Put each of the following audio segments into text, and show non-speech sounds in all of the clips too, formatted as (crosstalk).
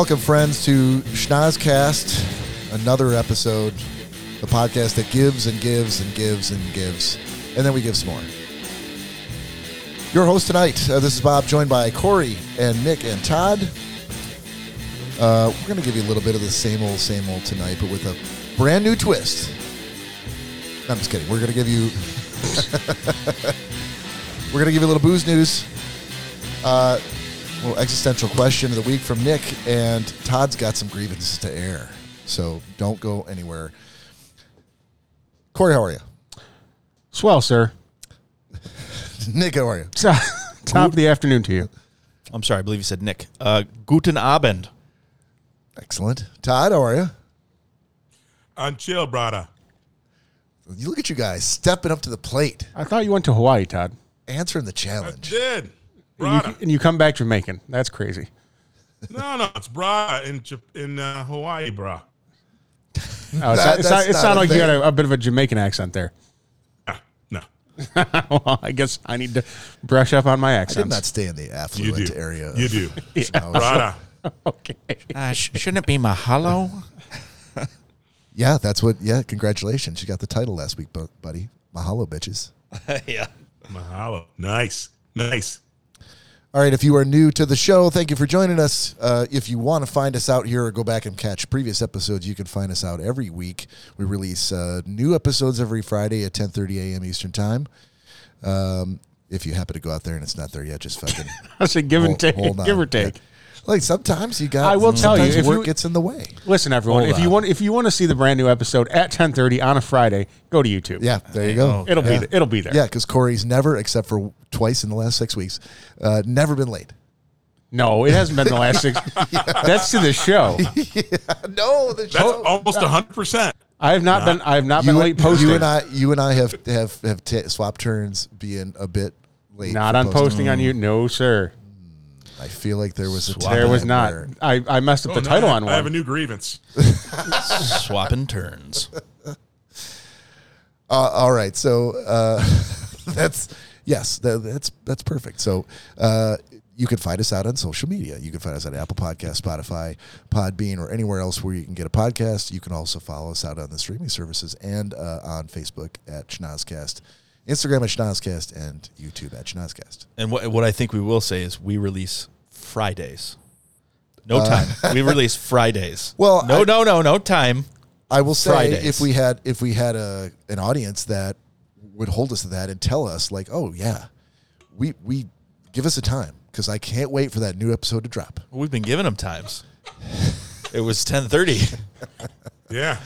Welcome, friends, to Schnozcast, another episode, the podcast that gives and gives and gives and gives, and then we give some more. Your host tonight, uh, this is Bob, joined by Corey and Nick and Todd. Uh, we're going to give you a little bit of the same old, same old tonight, but with a brand new twist. No, I'm just kidding. We're going to give you. (laughs) we're going to give you a little booze news. Uh, little existential question of the week from Nick, and Todd's got some grievances to air. So don't go anywhere. Corey, how are you? Swell, sir. (laughs) Nick, how are you? (laughs) Top of the afternoon to you. I'm sorry, I believe you said Nick. Uh, guten Abend. Excellent. Todd, how are you? I'm chill, brother. You look at you guys stepping up to the plate, I thought you went to Hawaii, Todd. answering the I challenge. did. And Brada. you, and you come back Jamaican. That's crazy. No, no, it's bra in in uh, Hawaii, bra. Oh, it, That- sound- it, sound- that's it not sounded a like you thing. had a, a bit of a Jamaican accent there. No, (laughs) well, I guess I need to brush up on my accent. I did not stay in the you affluent do. area. You do, (laughs) Schnauze. brada. (laughs) okay. Uh, sh- shouldn't it be Mahalo? Yeah, that's what. Yeah, congratulations. You got the title last week, bu- buddy. Mahalo, bitches. yeah. Mahalo. Nice, nice. All right, if you are new to the show, thank you for joining us. Uh, if you want to find us out here or go back and catch previous episodes, you can find us out every week. We release uh, new episodes every Friday at 10:30 a.m. Eastern Time. Um, if you happen to go out there and it's not there yet, just fucking (laughs) I said give and hold- take. hold (laughs) on. Give or take. Yeah. Like sometimes you got. I will tell you, sometimes if work you- gets in the way. Listen, everyone. Hold if you want, if you want to see the brand new episode at 10:30 on a Friday, go to YouTube. Yeah, there you go. It'll yeah. be. It'll be there. Yeah, because Corey's never, except for twice in the last six weeks, uh, never been late. No, it hasn't been the last six. (laughs) (laughs) That's to the show. (laughs) no, the That's almost hundred percent. I have not been. I have not you, been late posting. you and I, you and I have have have t- swapped turns, being a bit late. not for on posting on you. No, sir. I feel like there was a time There was not. where- I, I messed up Oh, the no, title I, on one. I have a new grievance. (laughs) Swapping turns. (laughs) Uh, all right, so uh, (laughs) that's yes, that, that's that's perfect. So uh, you can find us out on social media. You can find us on Apple Podcast, Spotify, Podbean, or anywhere else where you can get a podcast. You can also follow us out on the streaming services and uh, on Facebook at Schnozcast, Instagram at Schnozcast, and YouTube at Schnozcast. And what, what I think we will say is we release Fridays. No uh, time. (laughs) we release Fridays. Well, no, I- no, no, no time. I will say Fridays. if we had if we had a an audience that would hold us to that and tell us like, oh yeah, we we give us a time because I can't wait for that new episode to drop. We've been giving them times. It was 10:30. (laughs) Yeah,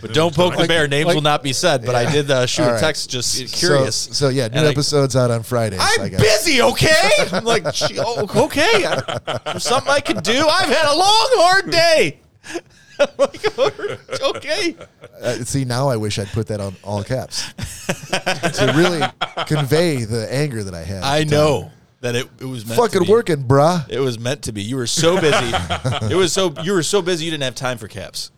But don't poke the bear. Names will not be said. But I did uh, shoot All a right. text just curious. So, so yeah, new And I- episodes out on Fridays. I I'm guess. busy, okay? (laughs) I'm like, "Gee, oh, okay. There's something I can do. I've had a long, hard day. (laughs) I'm like, (laughs) okay. Uh, see, now I wish I'd put that on all caps to really convey the anger that I had. I know that it, it was meant to Fucking be. working, bruh. It was meant to be. You were so busy. it was so you were so busy you didn't have time for caps.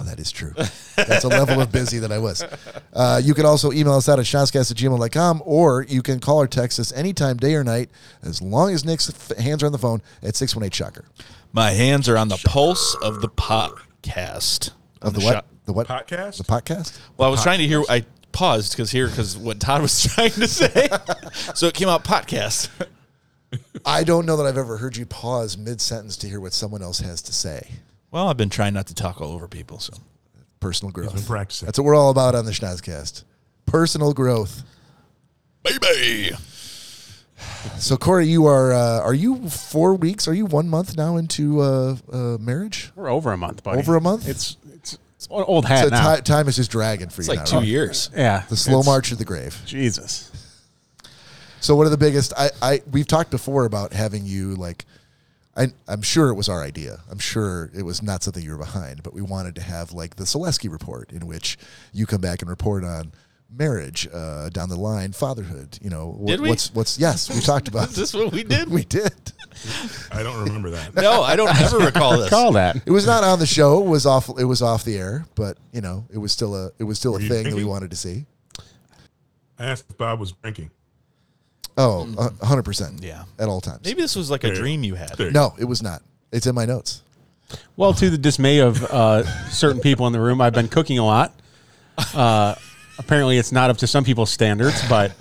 Oh, that is true. That's a level of busy that I was. Uh, you can also email us out at schnozcast at gmail.com or you can call or text us anytime, day or night, as long as Nick's f- hands are on the phone at 618 Shocker. My hands are on the pulse of the podcast. Of the, On what? shot- The what? podcast. The podcast? Well, I was trying to hear. I paused because here because what Todd was (laughs) trying to say. (laughs) so it came out podcast. I don't know that I've ever heard you pause mid sentence to hear what someone else has to say. Well, I've been trying not to talk all over people. So Personal growth. been practicing. That's what we're all about on the Schnozcast. Personal growth. baby. So Corey, you are uh, are you four weeks? Are you one month now into uh, uh, marriage? We're over a month, buddy. Over a month? It's it's, it's old hat So now. ti- time is just dragging for It's you like now. two right? years. yeah, The slow it's- march of the grave. Jesus. So one of the biggest I, I we've talked before about having you like I I'm sure it was our idea. I'm sure it was not something you were behind, but we wanted to have like the Selesky report in which you come back and report on marriage uh, down the line, fatherhood. You know, what, Did we? what's what's yes, we talked about. (laughs) Is this what we did? we did. I don't remember that. No, I don't ever recall this. Recall that. It was not on the show. It was off. It was off the air, but you know, it was still a it was still a Were you thing that we wanted to see. I asked if Bob was drinking. Oh, a hundred percent. Yeah. at all times. Maybe this was like a dream you had. There. No, it was not. It's in my notes. Well, to the dismay of uh, (laughs) certain people in the room, I've been cooking a lot. Uh, apparently, it's not up to some people's standards, but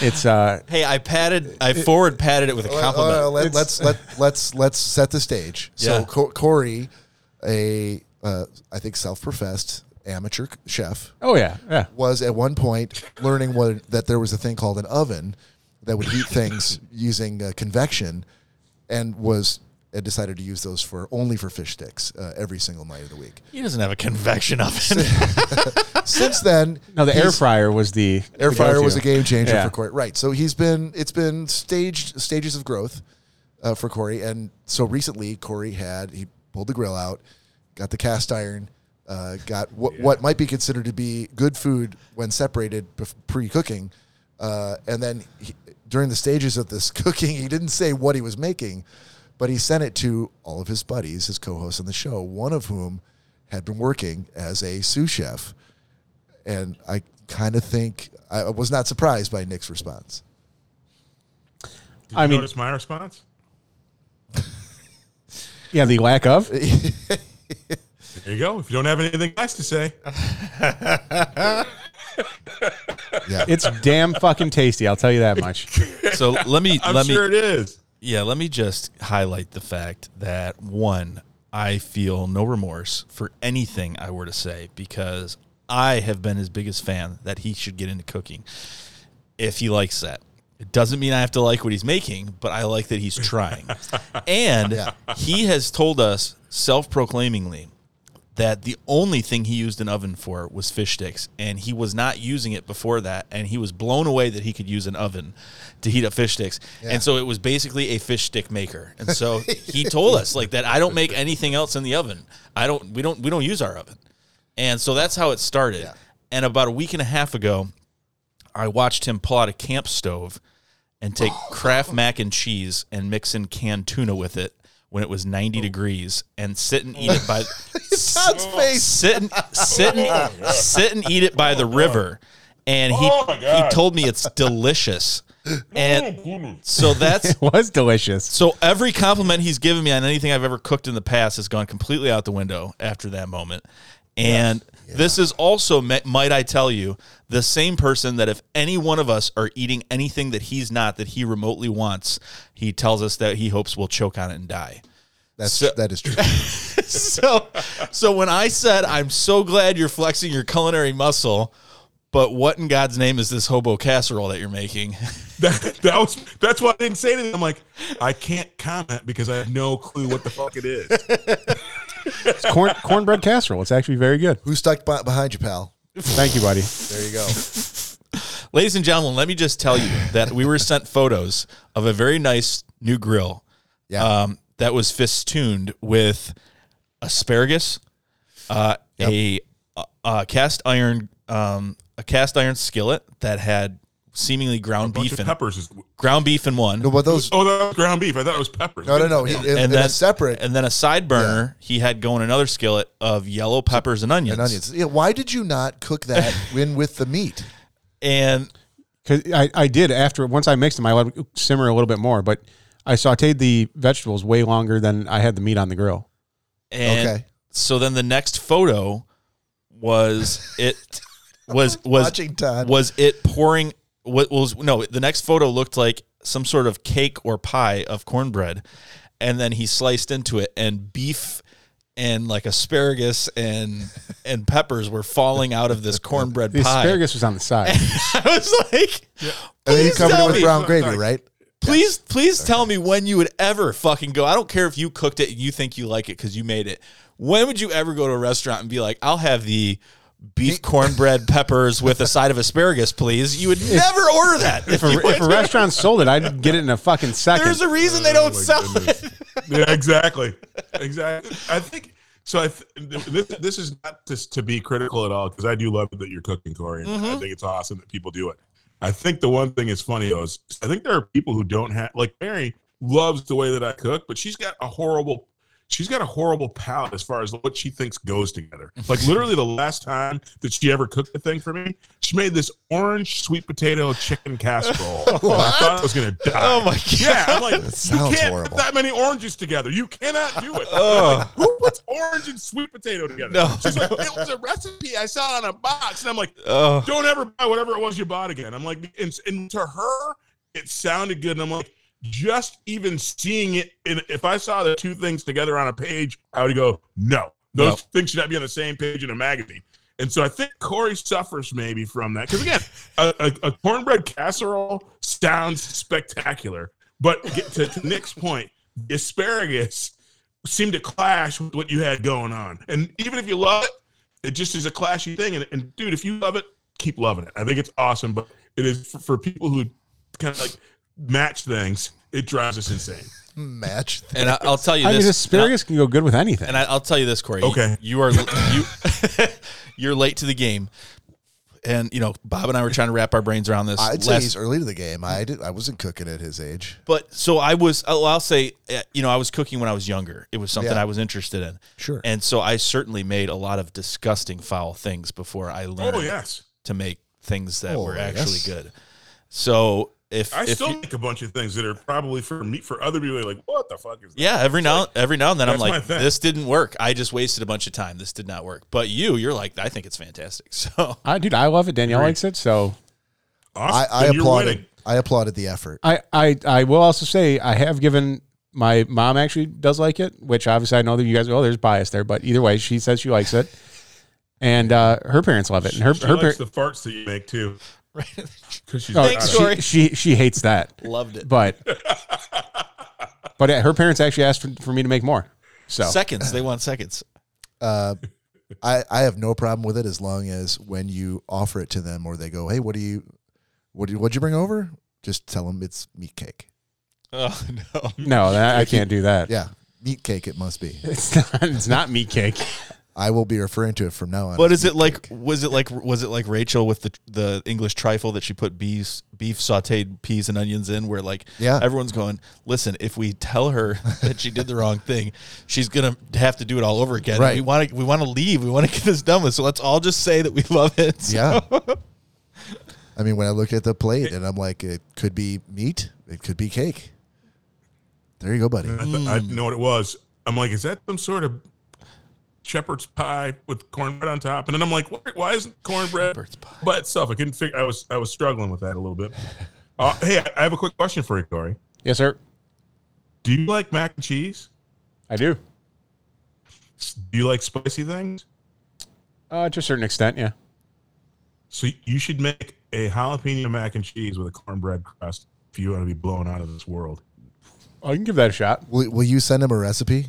it's uh, Hey, I padded. I forward padded it with a compliment. Uh, let, let's let let's let's set the stage. So Yeah. Co- Corey, a uh, I think self-professed amateur chef, oh yeah, yeah. was at one point learning what that there was a thing called an oven that would heat things (laughs) using uh, convection, and was and decided to use those for only for fish sticks uh, every single night of the week. he doesn't have a convection (laughs) oven. Since then, No, the air fryer was the Air fryer go-to. was a game changer Yeah. for Corey. Right. So he's been it's been staged stages of growth uh, for Corey, and so recently Corey had he pulled the grill out, got the cast iron, uh, got what what might be considered to be good food when separated pre cooking, uh, and then he, during the stages of this (laughs) cooking, he didn't say what he was making, but he sent it to all of his buddies, his co-hosts on the show, one of whom had been working as a sous chef and I kind of think I was not surprised by Nick's response. Did I you mean- notice my response? Yeah, the lack of. (laughs) There you go. If you don't have anything nice to say, (laughs) Yeah, It's damn fucking tasty. I'll tell you that much. (laughs) so let me I'm let sure me it is. yeah let me just highlight the fact that one I feel no remorse for anything I were to say because I have been his biggest fan that he should get into cooking if he likes that. It doesn't mean I have to like what he's making, but I like that he's trying. (laughs) and Yeah. he has told us self-proclaimingly that the only thing he used an oven for was fish sticks and he was not using it before that and he was blown away that he could use an oven to heat up fish sticks. And so it was basically a fish stick maker. And so (laughs) he told us like that I don't make anything else in the oven. I don't we don't we don't use our oven. And so that's how it started. Yeah. and about a week and a half ago I watched him pull out a camp stove and take (laughs) Kraft mac and cheese and mix in canned tuna with it when it was 90 degrees and sit and eat it by (laughs) Todd's (laughs) face. sit and sit and (laughs) sit and eat it by the river. And he Oh he told me it's delicious. And so that's It was delicious. so every compliment he's given me on anything I've ever cooked in the past has gone completely out the window after that moment. And this is also, might I tell you, the same person that if any one of us are eating anything that he's not, that he remotely wants, he tells us that he hopes we'll choke on it and die. That's So- that is true. (laughs) so, so when I said, I'm so glad you're flexing your culinary muscle, but what in God's name is this hobo casserole that you're making? (laughs) That, that was that's why I didn't say anything. I'm like, I can't comment because I have no clue what the fuck it is. (laughs) It's corn cornbread casserole. It's actually very good. Who stuck be- behind you, pal? Thank you, buddy. There you go. (laughs) Ladies and gentlemen, let me just tell you that we were sent photos of a very nice new grill Yeah. um, that was festooned with asparagus, uh, a, a, a cast iron um, a cast iron skillet that had seemingly ground Bunch beef of in peppers. Is, ground beef in one, no, but those. oh, that was ground beef. I thought it was peppers. No, no, no. He, in, in and then separate and then a side burner he had going another skillet of yellow peppers and onions. and onions. Yeah, why did you not cook that (laughs) in with the meat? And Cause I, I did after once I mixed them, I let it simmer a little bit more, but I sauteed the vegetables way longer than I had the meat on the grill. And Okay. so then the next photo was it (laughs) was was was it pouring what was no the next photo looked like some sort of cake or pie of cornbread and then he sliced into it and beef and like asparagus and (laughs) and peppers were falling out of this cornbread (laughs) The pie. asparagus was on the side. (laughs) I was like, And then you please covered it tell with me. brown gravy, right? Please, please tell me when you would ever fucking go. I don't care if you cooked it and you think you like it because you made it. When would you ever go to a restaurant and be like, "I'll have the beef cornbread peppers with a side of asparagus, please"? You would never order that. if, a, if a restaurant sold it, I'd get it in a fucking second. There's a reason they don't oh my sell goodness. it. yeah, exactly, exactly. I think so. I th- this this is not just to be critical at all because I do love that you're cooking, Corey. And I mm-hmm. think it's awesome that people do it. I think the one thing is funny though is I think there are people who don't have like Mary loves the way that I cook, but she's got a horrible. She's got a horrible palate as far as what she thinks goes together. (laughs) Like literally the last time that she ever cooked a thing for me, she made this orange sweet potato chicken casserole. (laughs) I thought I was gonna die. Oh my God. Yeah, I'm like, you can't horrible. put that many oranges together. You cannot do it. (laughs) Like, who puts orange and sweet potato together? No. She's like, it was a recipe I saw on a box, and I'm like, Oh. don't ever buy whatever it was you bought again. I'm like, and, and to her, it sounded good. And I'm like, just even seeing it, in, if I saw the two things together on a page, I would go, no, those No. things should not be on the same page in a magazine. And so I think Corey suffers maybe from that. Because again, a, a, a cornbread casserole sounds spectacular. But to, to Nick's point, asparagus seemed to clash with what you had going on. And even if you love it, it just is a clashy thing. And, and dude, if you love it, keep loving it. I think it's awesome. But it is for, for people who kind of like match things, it drives us insane. Match. (laughs) And I, I'll tell you I this. mean, asparagus can go good with anything. And I, I'll tell you this, Corey. Okay. You, you are you (laughs) you're late to the game, and you know Bob and I were trying to wrap our brains around this. I'd say last- he's early to the game. I did. I wasn't cooking at his age. But so I was. I'll I'll say, uh, you know, I was cooking when I was younger. It was something Yeah. I was interested in. Sure. And so I certainly made a lot of disgusting, foul things before I learned Oh, yes. to make things that Oh, were actually yes. good. So if I if still you- make a bunch of things that are probably for me, for other people, like, what the fuck is that? yeah, every now every now and then I'm like, this didn't work. I just wasted a bunch of time. This did not work. But you, you're like, I think it's fantastic. (laughs) So I, dude, I love it. Danielle Agreed. likes it, so Awesome. I, I Then applauded. I applauded the effort. I, I, I will also say I have given my mom actually does like it, which obviously I know that you guys. Oh, there's bias there, but either way, she says she likes it, and uh, her parents love it. And her She her likes par- the farts that you make too. (laughs) Because she's Thanks, got. Corey. she, she she hates that, loved it. but (laughs) but uh, her parents actually asked for, for me to make more. So Seconds. They want seconds. Uh, I I have no problem with it as long as when you offer it to them or they go, hey, what do you, what do you, what'd you bring over? Just tell them it's meat cake. Oh no. no, that, I can't do that. Yeah, meat cake. It must be. It's not, it's not meat cake. (laughs) I will be referring to it from now on. But is it like cake. was it like was it like Rachel with the the English trifle that she put beef beef sautéed peas and onions in where like Yeah. everyone's going listen if we tell her (laughs) that she did the wrong thing she's gonna have to do it all over again Right. we want to we want to leave we want to get this done with so let's all just say that we love it (laughs) So- Yeah. I mean, when I look at the plate and I'm like, it could be meat, it could be cake. There you go, buddy. I, th- I mm. know what it was. I'm like, is that some sort of shepherd's pie with cornbread on top? And then I'm like, why, why isn't cornbread by itself? I couldn't figure. I was I was struggling with that a little bit. (laughs) Uh, hey, I- I have a quick question for you, Corey. Yes, sir. Do you like mac and cheese? I do. Do you like spicy things? Uh, to a certain extent, yeah. So you should make a jalapeno mac and cheese with a cornbread crust if you want to be blown out of this world. I can give that a shot. Will, will you send him a recipe?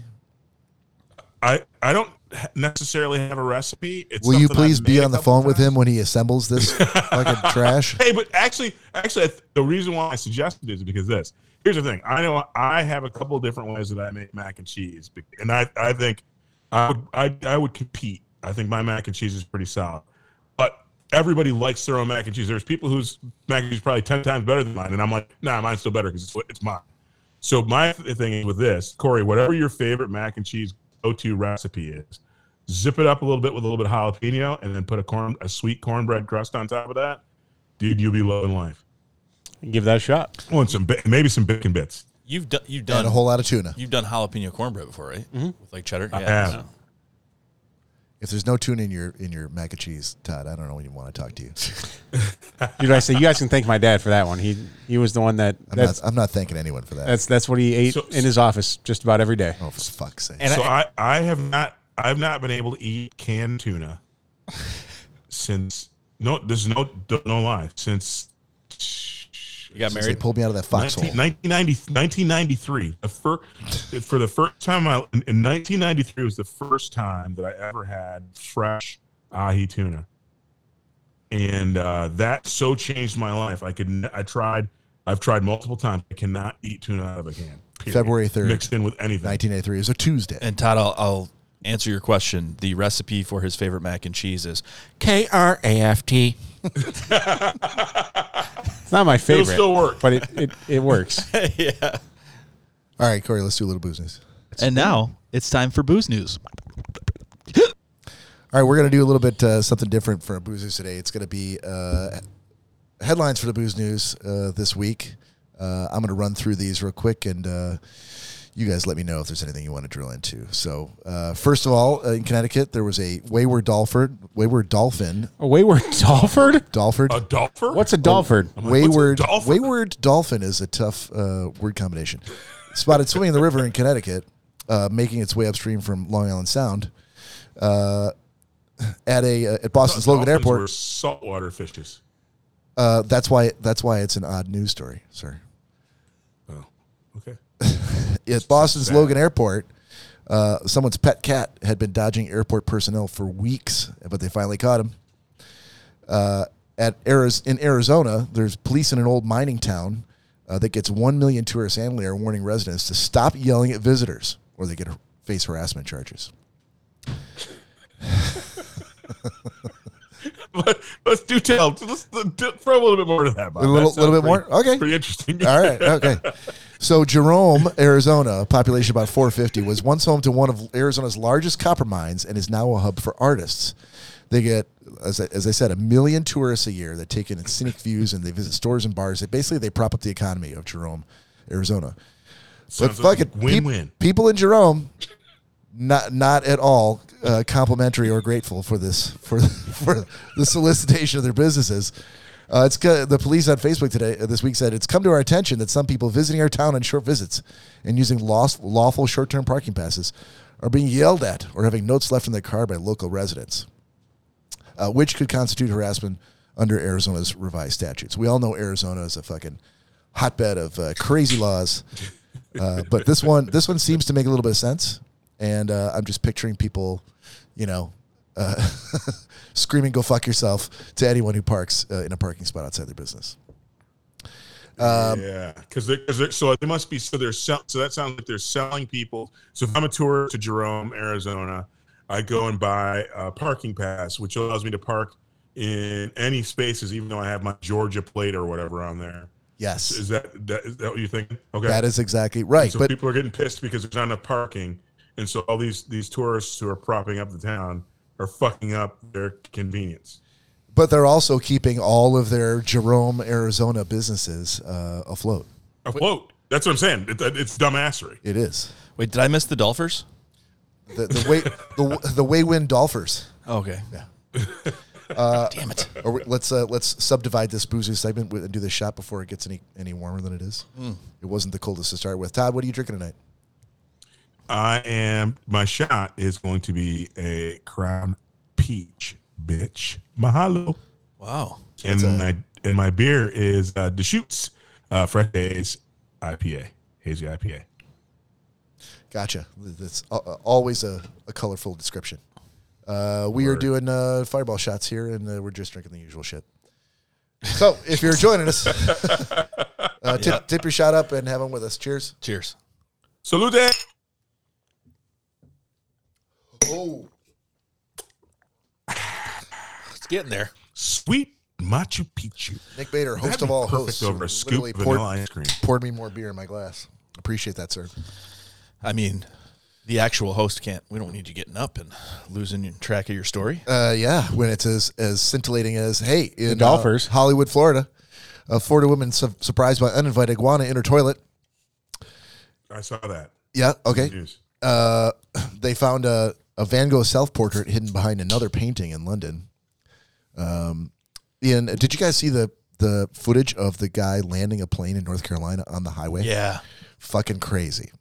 I I don't ha- necessarily have a recipe. It's Will you please be on the phone with him when he assembles this (laughs) fucking trash? Hey, but actually, actually, the reason why I suggested it is because this. Here's the thing. I know I have a couple of different ways that I make mac and cheese, and I I think I would I, I would compete. I think my mac and cheese is pretty solid, but everybody likes their own mac and cheese. There's people whose mac and cheese is probably ten times better than mine, and I'm like, nah, mine's still better because it's, it's mine. So my thing is with this, Corey, whatever your favorite mac and cheese go-to recipe is, zip it up a little bit with a little bit of jalapeno, and then put a corn a sweet cornbread crust on top of that. Dude, you'll be loving life. Give that a shot. Oh, and some ba- maybe some bacon bits. you've done you've And done a whole lot of tuna. you've done jalapeno cornbread before right Mm-hmm. with like cheddar I have. so- If there's no tuna in your in your mac and cheese, Todd, I don't know when you want to talk to you. (laughs) Dude, I say you guys can thank my dad for that one. He he was the one that I'm that's not. I'm not thanking anyone for that. that's that's what he ate So- in his office just about every day. oh, for fuck's sake! And so I- I, I have not I've not been able to eat canned tuna (laughs) since no there's no no lie since you got They married pulled me out of that foxhole. 1990, 1993 the first for the first time I, in, in 1993 was the first time that I ever had fresh ahi tuna and uh, that so changed my life I could n- I tried I've tried multiple times I cannot eat tuna out of a can period. February 3rd, mixed in with anything 1983 is a Tuesday. And Todd, I'll, I'll answer your question. The recipe for his favorite mac and cheese is K R A F T. (laughs) It's not my favorite, It still work. but it, it, it works. (laughs) Yeah. All right, Corey, let's do a little business. And now It's time for booze news. All right, we're going to do a little bit uh, something different for Booze News today. It's going to be uh, headlines for the Booze News uh, this week. Uh, I'm going to run through these real quick, and uh, you guys let me know if there's anything you want to drill into. So, uh, first of all, uh, in Connecticut, there was a wayward dolphin. Wayward dolphin. A wayward (laughs) Dolford? Dolford. A dolphin? What's a Dolford? I'm like, what's a wayward. dolphin? Wayward dolphin is a tough uh, word combination. Spotted swimming in the river in Connecticut, uh, making its way upstream from Long Island Sound. Uh, at a uh, at Boston's Logan Airport. were saltwater fishes. Uh, that's why that's why it's an odd news story, sir. Oh, okay. (laughs) At Boston's sad. Logan Airport, uh, someone's pet cat had been dodging airport personnel for weeks, but they finally caught him. Uh, at Ariz- in Arizona, there's police in an old mining town uh, that gets one million tourists annually are warning residents to stop yelling at visitors, or they get face harassment charges. (laughs) (laughs) But let's do tell. Let's throw a little bit more to that. Bob. A little- That little bit pretty- more? Okay. Pretty interesting. All right. Okay. (laughs) So Jerome, Arizona, population about 450, was once home to one of Arizona's largest copper mines and is now a hub for artists. They get, as I, as I said, a million tourists a year that take in scenic views and they visit stores and bars. They basically they prop up the economy of Jerome, Arizona. But Sounds like a fucking peop- win-win. people in Jerome, not not at all uh, complimentary or grateful for this for for the solicitation of their businesses. Uh, it's the police on Facebook today uh, this week said it's come to our attention that some people visiting our town on short visits and using lost, lawful short-term parking passes are being yelled at or having notes left in their car by local residents, uh, which could constitute harassment under Arizona's revised statutes. We all know Arizona is a fucking hotbed of uh, crazy laws, uh, but this one this one seems to make a little bit of sense, and uh, I'm just picturing people, you know. Uh, (laughs) screaming "Go fuck yourself" to anyone who parks uh, in a parking spot outside their business. Um, yeah, because they're, they're- so they must be so they're sell, so that sounds like they're selling people. So if I'm a tour to Jerome, Arizona, I go and buy a parking pass, which allows me to park in any spaces, even though I have my Georgia plate or whatever on there. Yes, Is that that, is that what you think? Okay, that is exactly right. so But people are getting pissed because there's not enough parking, and so all these these tourists who are propping up the town are fucking up their convenience. but they're also keeping all of their Jerome, Arizona businesses uh, afloat. Afloat. That's what I'm saying. It, it's dumbassery. It is Wait, did I miss the Dolphers? the the way the the Waywin Dolphers. Okay. Yeah. (laughs) Damn it! Or we- let's uh, let's subdivide this boozy segment and do this shot before it gets any any warmer than it is. It wasn't the coldest to start with. Todd, what are you drinking tonight? I am. My shot is going to be a Crown Peach, bitch. Mahalo. Wow. And my and my beer is uh, Deschutes uh, Fresh Haze IPA, hazy IPA. Gotcha. That's uh, uh, always a, a colorful description. Uh, we are doing uh, fireball shots here, and uh, we're just drinking the usual shit. So, if you're joining us, (laughs) uh, tip, tip your shot up and have them with us. Cheers. Cheers. Salute. Oh, It's getting there. Sweet Machu Picchu. Nick Bader, host That'd of all perfect hosts, over a scoop literally of poured, vanilla ice cream. poured me more beer in my glass. Appreciate that, sir. I mean, the actual host can't. We don't need you getting up and losing track of your story. Uh, yeah, when it's as, as scintillating as hey in The Dolphers. uh, Hollywood, Florida, a Florida woman su- surprised by uninvited iguana in her toilet. I saw that. Yeah, okay. Uh, they found a, a Van Gogh self portrait hidden behind another painting in London. Um, Ian, did you guys see the the footage of the guy landing a plane in North Carolina on the highway? Yeah. fucking crazy.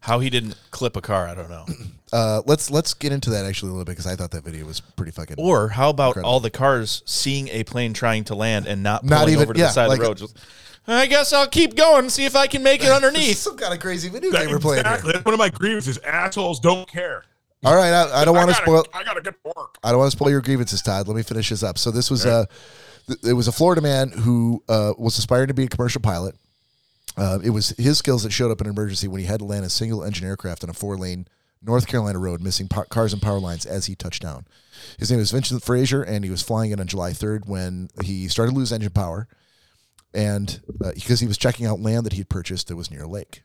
How he didn't clip a car, I don't know. (clears throat) Uh, let's let's get into that actually a little bit because I thought that video was pretty fucking. Or how about Incredible. all the cars seeing a plane trying to land and not Not even- over to yeah, the side like- of the road? Just, I guess I'll keep going, see if I can make it (laughs) underneath. some kind of crazy video That- game we're playing. exactly. Here. One of my grievances. Assholes don't care. All right, I, I don't want to gotta- spoil. I gotta get to work. I don't want to spoil your grievances, Todd. Let me finish this up. So this was uh, th- it was a Florida man who uh, was aspiring to be a commercial pilot. Uh, it was his skills that showed up in an emergency when he had to land a single engine aircraft on a four lane North Carolina road, missing pa- cars and power lines as he touched down. His name was Vincent Frazier, and he was flying it on July 3rd when he started to lose engine power, and uh, because he was checking out land that he had purchased that was near a lake.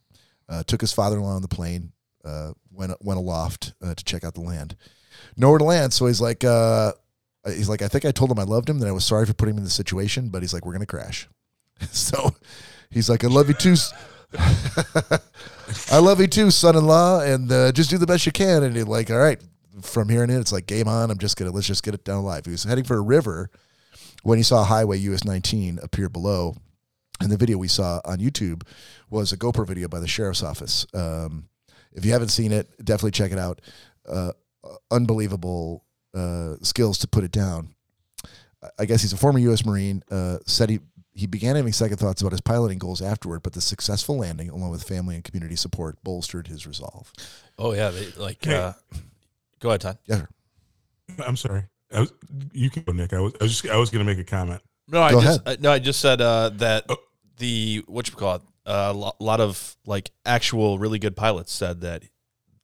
Uh, took his father-in-law on the plane. uh, went went aloft uh, to check out the land. Nowhere to land, so he's like, uh, he's like, I think I told him I loved him, that I was sorry for putting him in the situation, but he's like, we're gonna crash. (laughs) so he's like, I love you too. (laughs) I love you too, son-in-law, and uh, just do the best you can. And he's like, all right, from here on in, it's like game on. I'm just gonna let's just get it down alive. He was heading for a river when he saw Highway US 19 appear below. And the video we saw on YouTube was a GoPro video by the sheriff's office. Um, if you haven't seen it, definitely check it out. Uh, unbelievable uh, skills to put it down. I guess he's a former U.S. Marine. Uh, said he he began having second thoughts about his piloting goals afterward, but the successful landing, along with family and community support, bolstered his resolve. Oh yeah, they, like Hey. uh, go ahead, Todd. Yeah, I'm sorry. I was, you can go, Nick. I was, I was just, I was going to make a comment. No, I Go just uh, no, I just said uh, that Oh. the what you call it a lo- lot of like actual really good pilots said that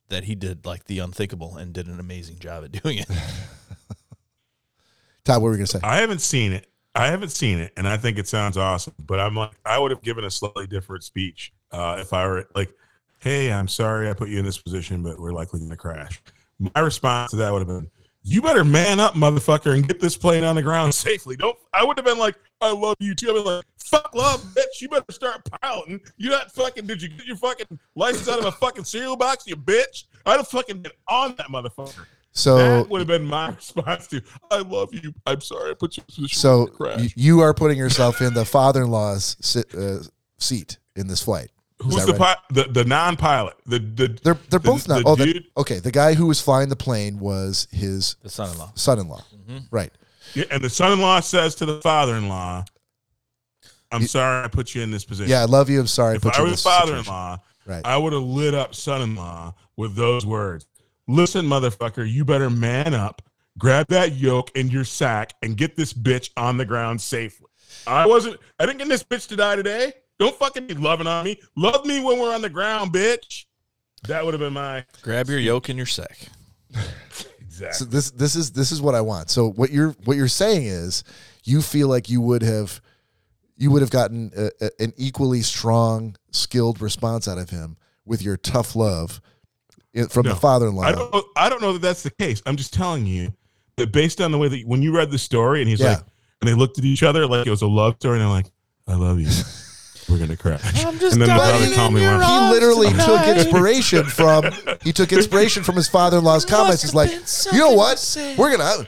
that he did like the unthinkable and did an amazing job at (laughs) doing it. Todd, what were we gonna say? I haven't seen it. I haven't seen it, and I think it sounds awesome. But I'm like, I would have given a slightly different speech uh, if I were like, "Hey, I'm sorry I put you in this position, but we're likely going to crash." My response to that would have been, "You better man up, motherfucker, and get this plane on the ground safely." Don't. I would have been like, "I love you too." I'd been like, "Fuck love, bitch. You better start piloting. You not fucking. Did you get your fucking license out of a fucking cereal box, you bitch?" I'd have fucking been on that motherfucker. So that would have been my (laughs) response to I love you. I'm sorry I put you in. So you are putting yourself in the father-in-law's sit, uh, seat in this flight. Is Who's the, right? pi- the the non-pilot? The the They're they're the- both not. the oh, the, okay. The guy who was flying the plane was his The son-in-law. son-in-law. Mm-hmm. Right. yeah, and the son-in-law says to the father-in-law, "I'm sorry I put you in this position." Yeah, I love you. I'm sorry. if put I you were this father-in-law, Right. I would have lit up son-in-law with those words. Listen, motherfucker, you better man up, grab that yoke in your sack, and get this bitch on the ground safely. I wasn't. I didn't get this bitch to die today. Don't fucking be loving on me. Love me when we're on the ground, bitch. That would have been my Grab your yoke and your sack. exact. So this this is this is what I want. So what you're what you're saying is you feel like you would have you would have gotten a, a- an equally strong, skilled response out of him with your tough love eh, from No. the father-in-law. I don't. know- I don't know that that's the case. I'm just telling you that based on the way that when you read the story and he's Yeah. like, and they looked at each other like it was a love story, and they're like, "I love you. (laughs) We're gonna crash." I'm just and then the dying brother in called me your one. he literally took inspiration from he took inspiration from his father-in-law's comments. He's like, you know what? We're gonna.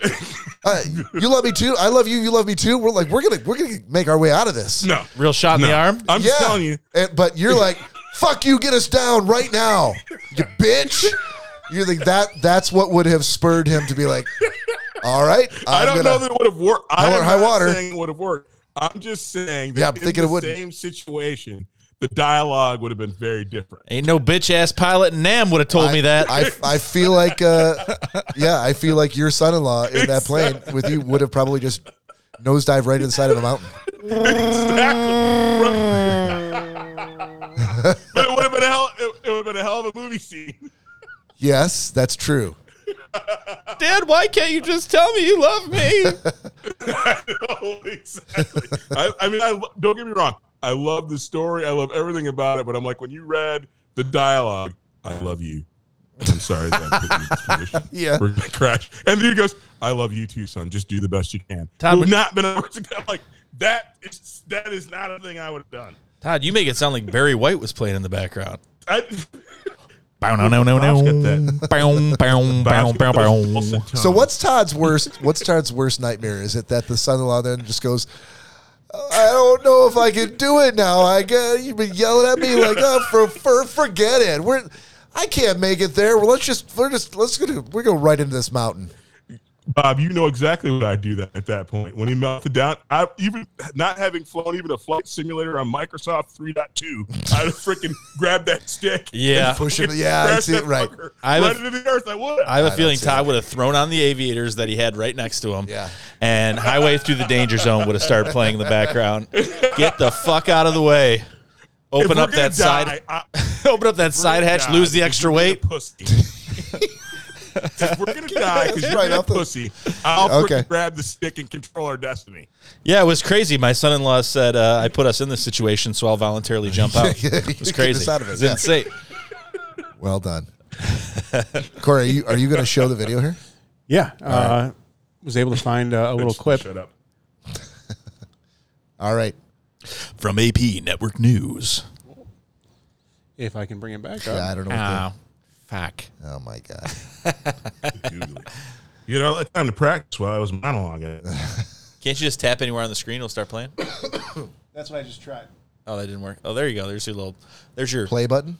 Uh, you love me too. I love you. You love me too. We're like, we're gonna, we're gonna make our way out of this. No, Real shot in the arm. I'm just telling you. And, but you're like, fuck you, get us down right now, you bitch. You think that that's what would have spurred him to be like, all right, I I'm don't gonna- know that it would have worked. I High am water, high water. would have worked. I'm just saying that Yeah, I'm in thinking the it wouldn't. same situation, the dialogue would have been very different. Ain't no bitch ass pilot in Nam would have told me that. I, I feel like, uh, yeah, I feel like your son-in-law in that plane with you would have probably just nosedive right to the side of a mountain. (laughs) but it would have been a hell. It, it would have been a hell of a movie scene. Yes, that's true. (laughs) Dad, why can't you just tell me you love me? (laughs) I know, exactly. I, I mean, I don't get me wrong. I love the story. I love everything about it. But I'm like, when you read the dialogue, I love you. I'm sorry that I put you in this position. Yeah. We're gonna crash. And then he goes, I love you too, son. Just do the best you can. Tom, Would not been a I'm like, that is that is not a thing I would have done. Todd, you make it sound like Barry White was playing in the background. I, Bow, no, no, no, no. (laughs) Bow, bow, bow, bow, bow. So what's Todd's worst? What's Todd's worst nightmare? Is it that the son-in-law then just goes, "I don't know if I can do it now. I got you've been yelling at me like, oh, for, for forget it. We're I can't make it there. Well, let's just we're just let's go we're going right into this mountain. Bob, you know exactly what I'd do that at that point. When he melted down, I even not having flown even a flight simulator on Microsoft 3.2, I'd have freaking (laughs) grabbed that stick. Yeah. and Push it- yeah, I see it, right. fucker I right have- into the earth. I would. I have a I feeling Todd would have thrown on the aviators that he had right next to him. Yeah. And Highway Through the Danger Zone would have started playing in the background. Get the fuck out of the way. Open up gonna that side. I- (laughs) Open up that side hatch. die Lose the extra you're weight. (laughs) a if we're gonna (laughs) die because you're right a off the- pussy, I'll Okay. grab the stick and control our destiny. Yeah, it was crazy. My son-in-law said uh, I put us in this situation, so I'll voluntarily jump out. (laughs) It was crazy. out of it, It's yeah. insane. (laughs) Well done. Corey, are you, are you going to show the video here? Yeah, uh, was able to find uh, a little clip. Shut up. All right. From AP Network News. If I can bring it back up. Yeah, I don't know. What fuck. oh my god. (laughs) You know, it's time to practice while I was monologuing. (laughs) Can't you just tap anywhere on the screen? It'll start playing. (coughs) That's what I just tried. Oh, that didn't work. Oh, there you go. There's your little. There's your Play button.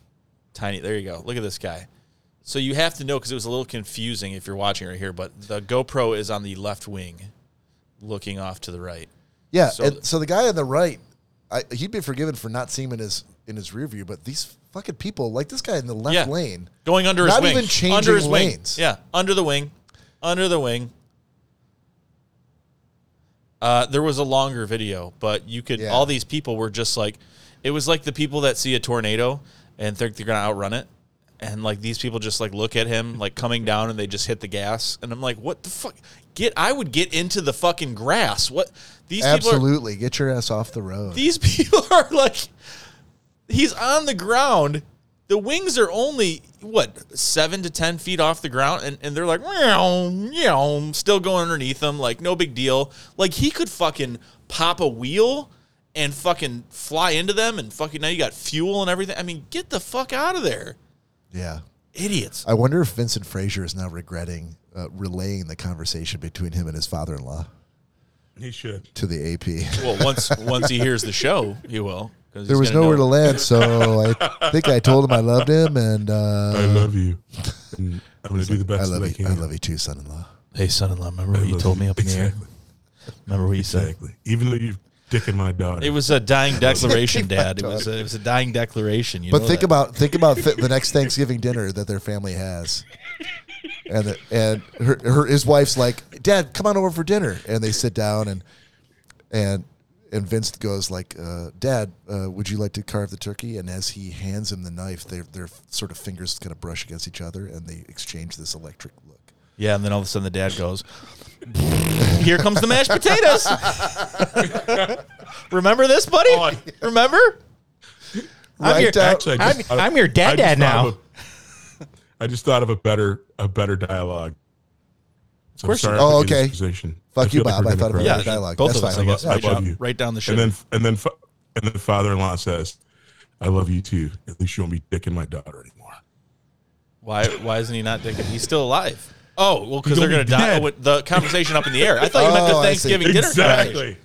tiny. There you go. Look at this guy. So you have to know because it was a little confusing if you're watching right here, but the GoPro is on the left wing, looking off to the right. Yeah. So- and so the guy on the right, I, he'd be forgiven for not seeing him in his rear view, but these fucking people, like this guy in the left Yeah. lane, Going under his Not even changing under his lanes. Wing. Yeah, under the wing. Under the wing. Uh, there was a longer video, but you could. Yeah. All these people were just like, it was like the people that see a tornado and think they're gonna outrun it, and like these people just like look at him like coming down and they just hit the gas, and I'm like, what the fuck? Get! I would get into the fucking grass. What? These people are absolutely get your ass off the road. these (laughs) people are like he's on the ground. The wings are only what seven to ten feet off the ground and, and they're like meow, meow, still going underneath them like no big deal. Like he could fucking pop a wheel and fucking fly into them and fucking now you got fuel and everything. I mean get the fuck out of there. Yeah. idiots. I wonder if Vincent Frazier is now regretting uh, relaying the conversation between him and his father-in-law. He should. to the AP. well once once he hears the show he will. 'cause There was gonna nowhere to land, so I (laughs) think I told him I loved him, and I uh, love you. (laughs) And I'm going to do the best I love that I you. can. I love you too, son-in-law. hey son-in-law remember what you love told me up in the air remember what you said Exactly. Even though you've dicking my daughter. It was a dying (laughs) declaration, Dad. It was a, it was a dying declaration. You But know think that. about think about th- the next Thanksgiving dinner that their family has, and the, and her, her his wife's like, "Dad, come on over for dinner," and they sit down and and and Vince goes like, uh, "Dad, uh, would you like to carve the turkey?" And as he hands him the knife, their their sort of fingers kind of brush against each other, and they exchange this electric look. yeah, and then all of a sudden the dad goes, "Here comes the mashed potatoes." (laughs) Remember this, buddy? Oh, I- Remember? Right your- down- Actually, I I'm, I'm your dad just dad now. of a- I just thought of a better a better dialogue. So course sorry. Oh, I put you in okay. Position. Fuck I you, feel like Bob. we're I gonna thought of a cry. better dialogue. both That's of us, fine. I guess. Yeah, Right I love you. right down the ship. And then and then fa- and then father-in-law says, "I love you too. At least you won't be dicking my daughter anymore." why? Why isn't he not dicking? he's still alive? Oh, well, because they're gonna only die. Oh, with the conversation up in the air. I thought you meant the Oh, I. Thanksgiving dinner conversation. Exactly.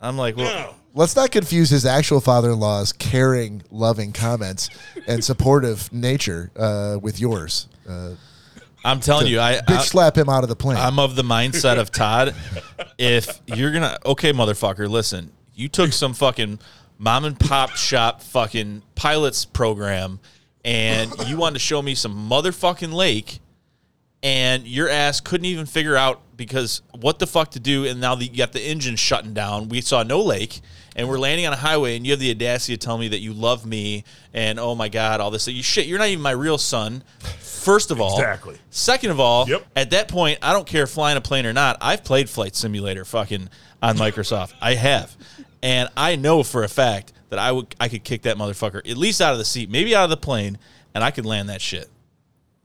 I'm like, well, Let's not confuse his actual father-in-law's caring, loving comments and supportive nature uh, with yours. Uh, I'm telling you, I, bitch I slap him out of the plane. I'm of the mindset of Todd. (laughs) If you're gonna, okay, motherfucker, listen. You took some fucking mom and pop shop fucking pilots program, and (laughs) you wanted to show me some motherfucking lake, and your ass couldn't even figure out because what the fuck to do. And now the, you got the engine shutting down. We saw no lake, and we're landing on a highway, and you have the audacity to tell me that you love me, and oh my god, all this. You shit. You're not even my real son. First of all, Exactly. Second of all, Yep. at that point, I don't care flying a plane or not. I've played Flight Simulator fucking on Microsoft. I have. And I know for a fact that I would I could kick that motherfucker at least out of the seat, maybe out of the plane, and I could land that shit.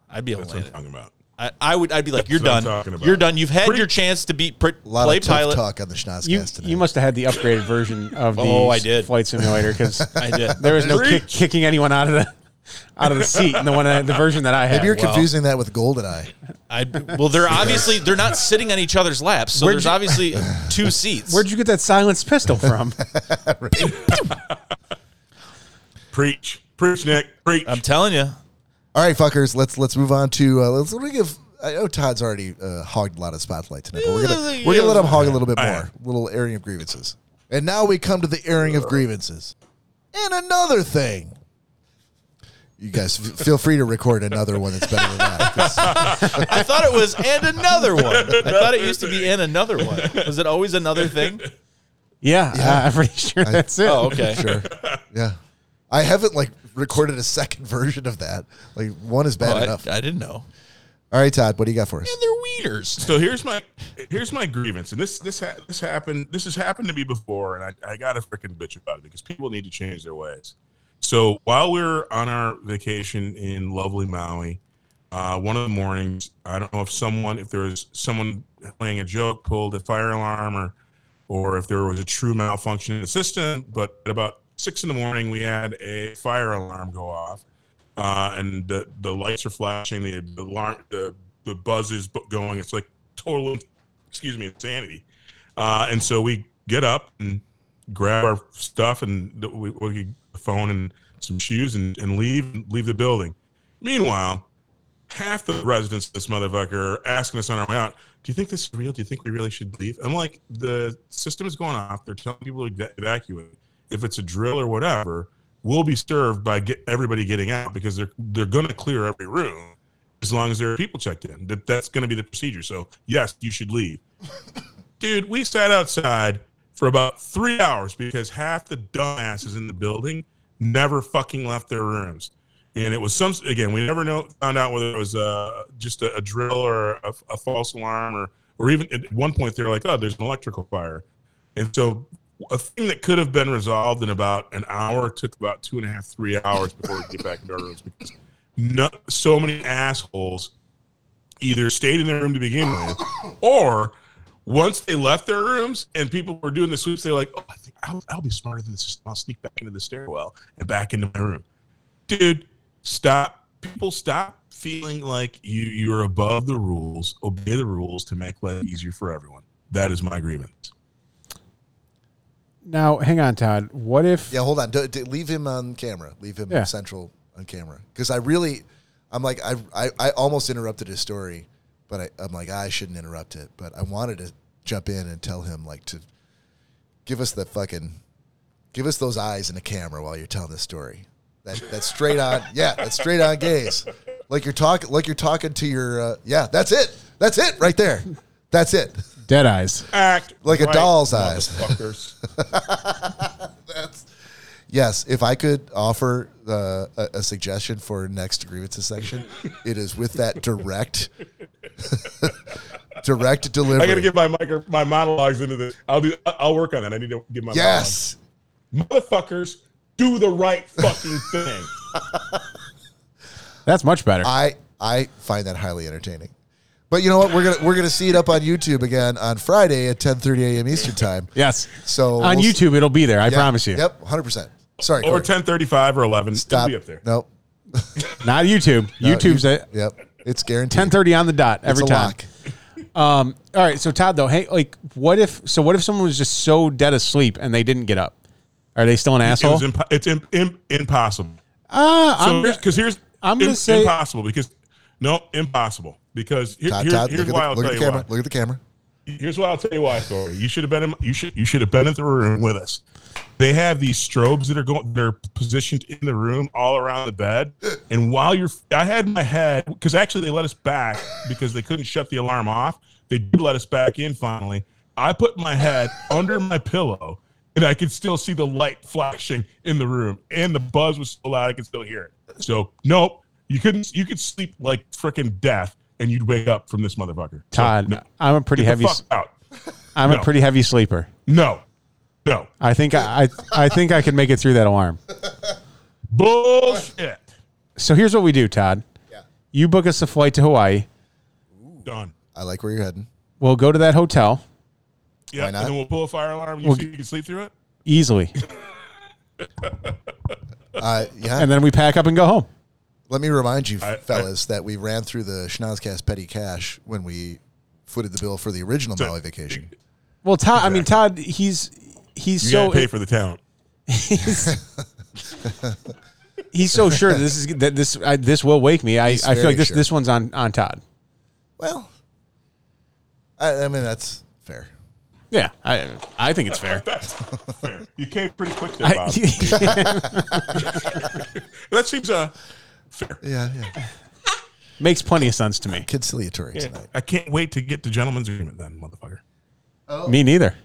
I'd be able That's to what land I'm it. talking about. I, I would I'd be like, You're what I'm done. about. You're done. You've had Pretty- your chance to beat pr- a lot play of tough pilot. talk on the Schnozcast You, tonight. you must have had the upgraded version of (laughs) the Oh, I did. flight simulator because (laughs) I did. there was no kick, kicking anyone out of the out of the seat in the one the version that I had. Maybe you're Well- confusing that with Goldeneye. I well they're obviously they're not sitting on each other's laps, so Where'd there's you- obviously two seats. Where'd you get that silenced pistol from? (laughs) Preach, preach, Nick, preach. I'm telling you. All right, fuckers. Let's let's move on to uh, let's let me give. I know Todd's already uh, hogged a lot of spotlight tonight, but we're gonna we're gonna let him hog a little bit more, little airing of grievances. And now we come to the airing of grievances. And another thing. You guys f- feel free to record another one that's better than that. (laughs) I thought it was and another one. I thought it used to be and another one. Was it always another thing? yeah, uh, I'm pretty sure that's it. Oh, okay. (laughs) Sure. Yeah. I haven't like recorded a second (laughs) version of that. Like one is bad Oh, enough. I didn't know. All right, Todd, what do you got for us? And they're wieners. So here's my here's my grievance, and this this ha- this happened this has happened to me before, and I, I got to freaking bitch about it because people need to change their ways. So while we were on our vacation in lovely Maui, Uh, one of the mornings, I don't know if someone, if there was someone playing a joke, pulled a fire alarm, or or if there was a true malfunction in the system. But at about six in the morning, we had a fire alarm go off, uh, and the the lights are flashing, the the alarm, the the buzz is going. It's like total, excuse me, insanity. Uh, and so we get up and grab our stuff and we, we phone and some shoes and, and leave leave the building. Meanwhile, half the residents of this motherfucker are asking us on our way out, do you think this is real? Do you think we really should leave? I'm like, the system is going off. They're telling people to evacuate. If it's a drill or whatever, we'll be served by get everybody getting out because they're they're going to clear every room as long as there are people checked in. That that's going to be the procedure. So yes, you should leave. (laughs) Dude, we sat outside for about three hours because half the dumbasses in the building never fucking left their rooms. And it was some again, we never know found out whether it was uh, just a, a drill or a, a false alarm or or even at one point they're like, oh, there's an electrical fire. And so a thing that could have been resolved in about an hour took about two and a half, three hours before we get back into our rooms because no, so many assholes either stayed in their room to begin with, or once they left their rooms and people were doing the sweeps, they're like, "Oh, I think I'll, I'll be smarter than this. I'll sneak back into the stairwell and back into my room." Dude, stop! People stop feeling like you you're above the rules. Obey the rules to make life easier for everyone. That is my grievance. Now, hang on, Todd. What if? Yeah, hold on. D- d- leave him on camera. Leave him Yeah. central on camera. Because I really, I'm like, I, I, I almost interrupted his story, but I, I'm like, I shouldn't interrupt it. But I wanted to jump in and tell him, like, to give us the fucking, give us those eyes in the camera while you're telling this story. That that's straight on. (laughs) Yeah, that's straight on gaze. Like you're talking, like you're talking to your. Uh, yeah, that's it. That's it right there. That's it. Dead eyes. Act Like a doll's eyes. motherfuckers. (laughs) That's yes. If I could offer uh, a, a suggestion for next grievances section, it is with that direct, (laughs) direct delivery. I got to get my micro, my monologues into this. I'll do. I'll work on that. I need to get my yes. monologues. motherfuckers. Do the right fucking thing. (laughs) That's much better. I I find that highly entertaining. But you know what? We're gonna we're gonna see it up on YouTube again on Friday at 10:30 a.m. Eastern (laughs) time. yes. So on we'll s- YouTube, it'll be there. I yeah, promise you. Yep, 100. percent Sorry, Or Corey. ten thirty five or eleven. Stop. It'll be up there. Nope. (laughs) Not YouTube. (laughs) No, YouTube's you- at Yep. It's guaranteed. ten thirty on the dot It's every a time. lock. Um, all right, so Todd, though, hey, like, what if? So, what if someone was just so dead asleep and they didn't get up? Are they still an It asshole? was impo- it's im- im- impossible. uh, So I'm, because here's I'm gonna im- say- impossible because no impossible because here, Todd, here- Todd, here's look, why at I'll the, tell you camera. why. Look at the camera. Here's why I'll tell you why, Corey. You should have been in, you should you should have been in the room with us. They have these strobes that are going they're positioned in the room all around the bed. And while you're I had my head because actually they let us back because they couldn't shut the alarm off. They did let us back in finally. I put my head under my pillow and I could still see the light flashing in the room and the buzz was so loud I could still hear it. So nope, you couldn't you could sleep like freaking death and you'd wake up from this motherfucker. So, Todd. no. I'm a pretty Get the heavy. fuck out. I'm a pretty heavy sleeper. No. No. I think I, I, I think I can make it through that alarm. Bullshit. So here's what we do, Todd. Yeah. You book us a flight to Hawaii. Done. I like where you're heading. We'll go to that hotel Yeah. Why And then we'll pull a fire alarm. You Well, see you can sleep through it? easily, (laughs) Uh, yeah. and then we pack up and go home. Let me remind you, I- fellas, that we ran through the Schnozcast petty cash when we footed the bill for the original So- Maui vacation. Well, Todd. I mean, Todd. He's he's You so gotta pay for the talent. he's, (laughs) he's so sure that this is that this I, this will wake me. I, He's I feel like this sure. this one's on on Todd. Well, I, I mean that's fair. Yeah, I I think it's fair. (laughs) Fair. You came pretty quick there, I, Bob. (laughs) that seems uh fair. Yeah, yeah. (laughs) makes plenty of sense to me. Conciliatory tonight. I can't wait to get to gentleman's agreement then, motherfucker. Me neither.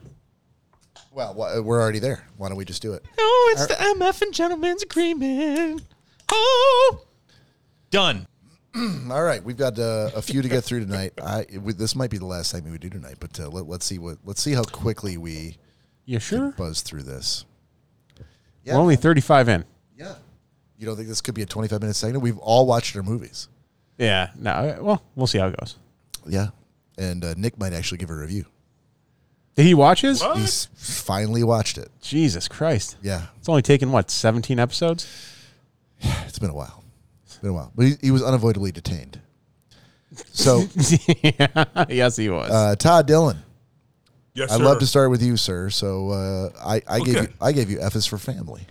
Well, we're already there. Why don't we just do it? Oh, it's the MF and Gentleman's Agreement. Oh, (clears throat) done. (clears throat) All right, we've got uh, a few to get through tonight. I we, this might be the last segment we do tonight, but uh, let, let's see what let's see how quickly we You sure? buzz through this. We're only 35 in. Yeah. You don't think this could be a 25 minute segment? We've all watched our movies. Yeah. No. Well, we'll see how it goes. Yeah, and uh, Nick might actually give a review. Did he watch his? What? He's finally watched it. Jesus Christ! Yeah, It's only taken what seventeen episodes. (sighs) it's been a while. It's been a while, but he, he was unavoidably detained. So, (laughs) yeah. Yes, he was. uh, Todd Dillon, Yes, I'd sir. love to start with you, sir. So, uh, I, I gave you I gave you F is for family.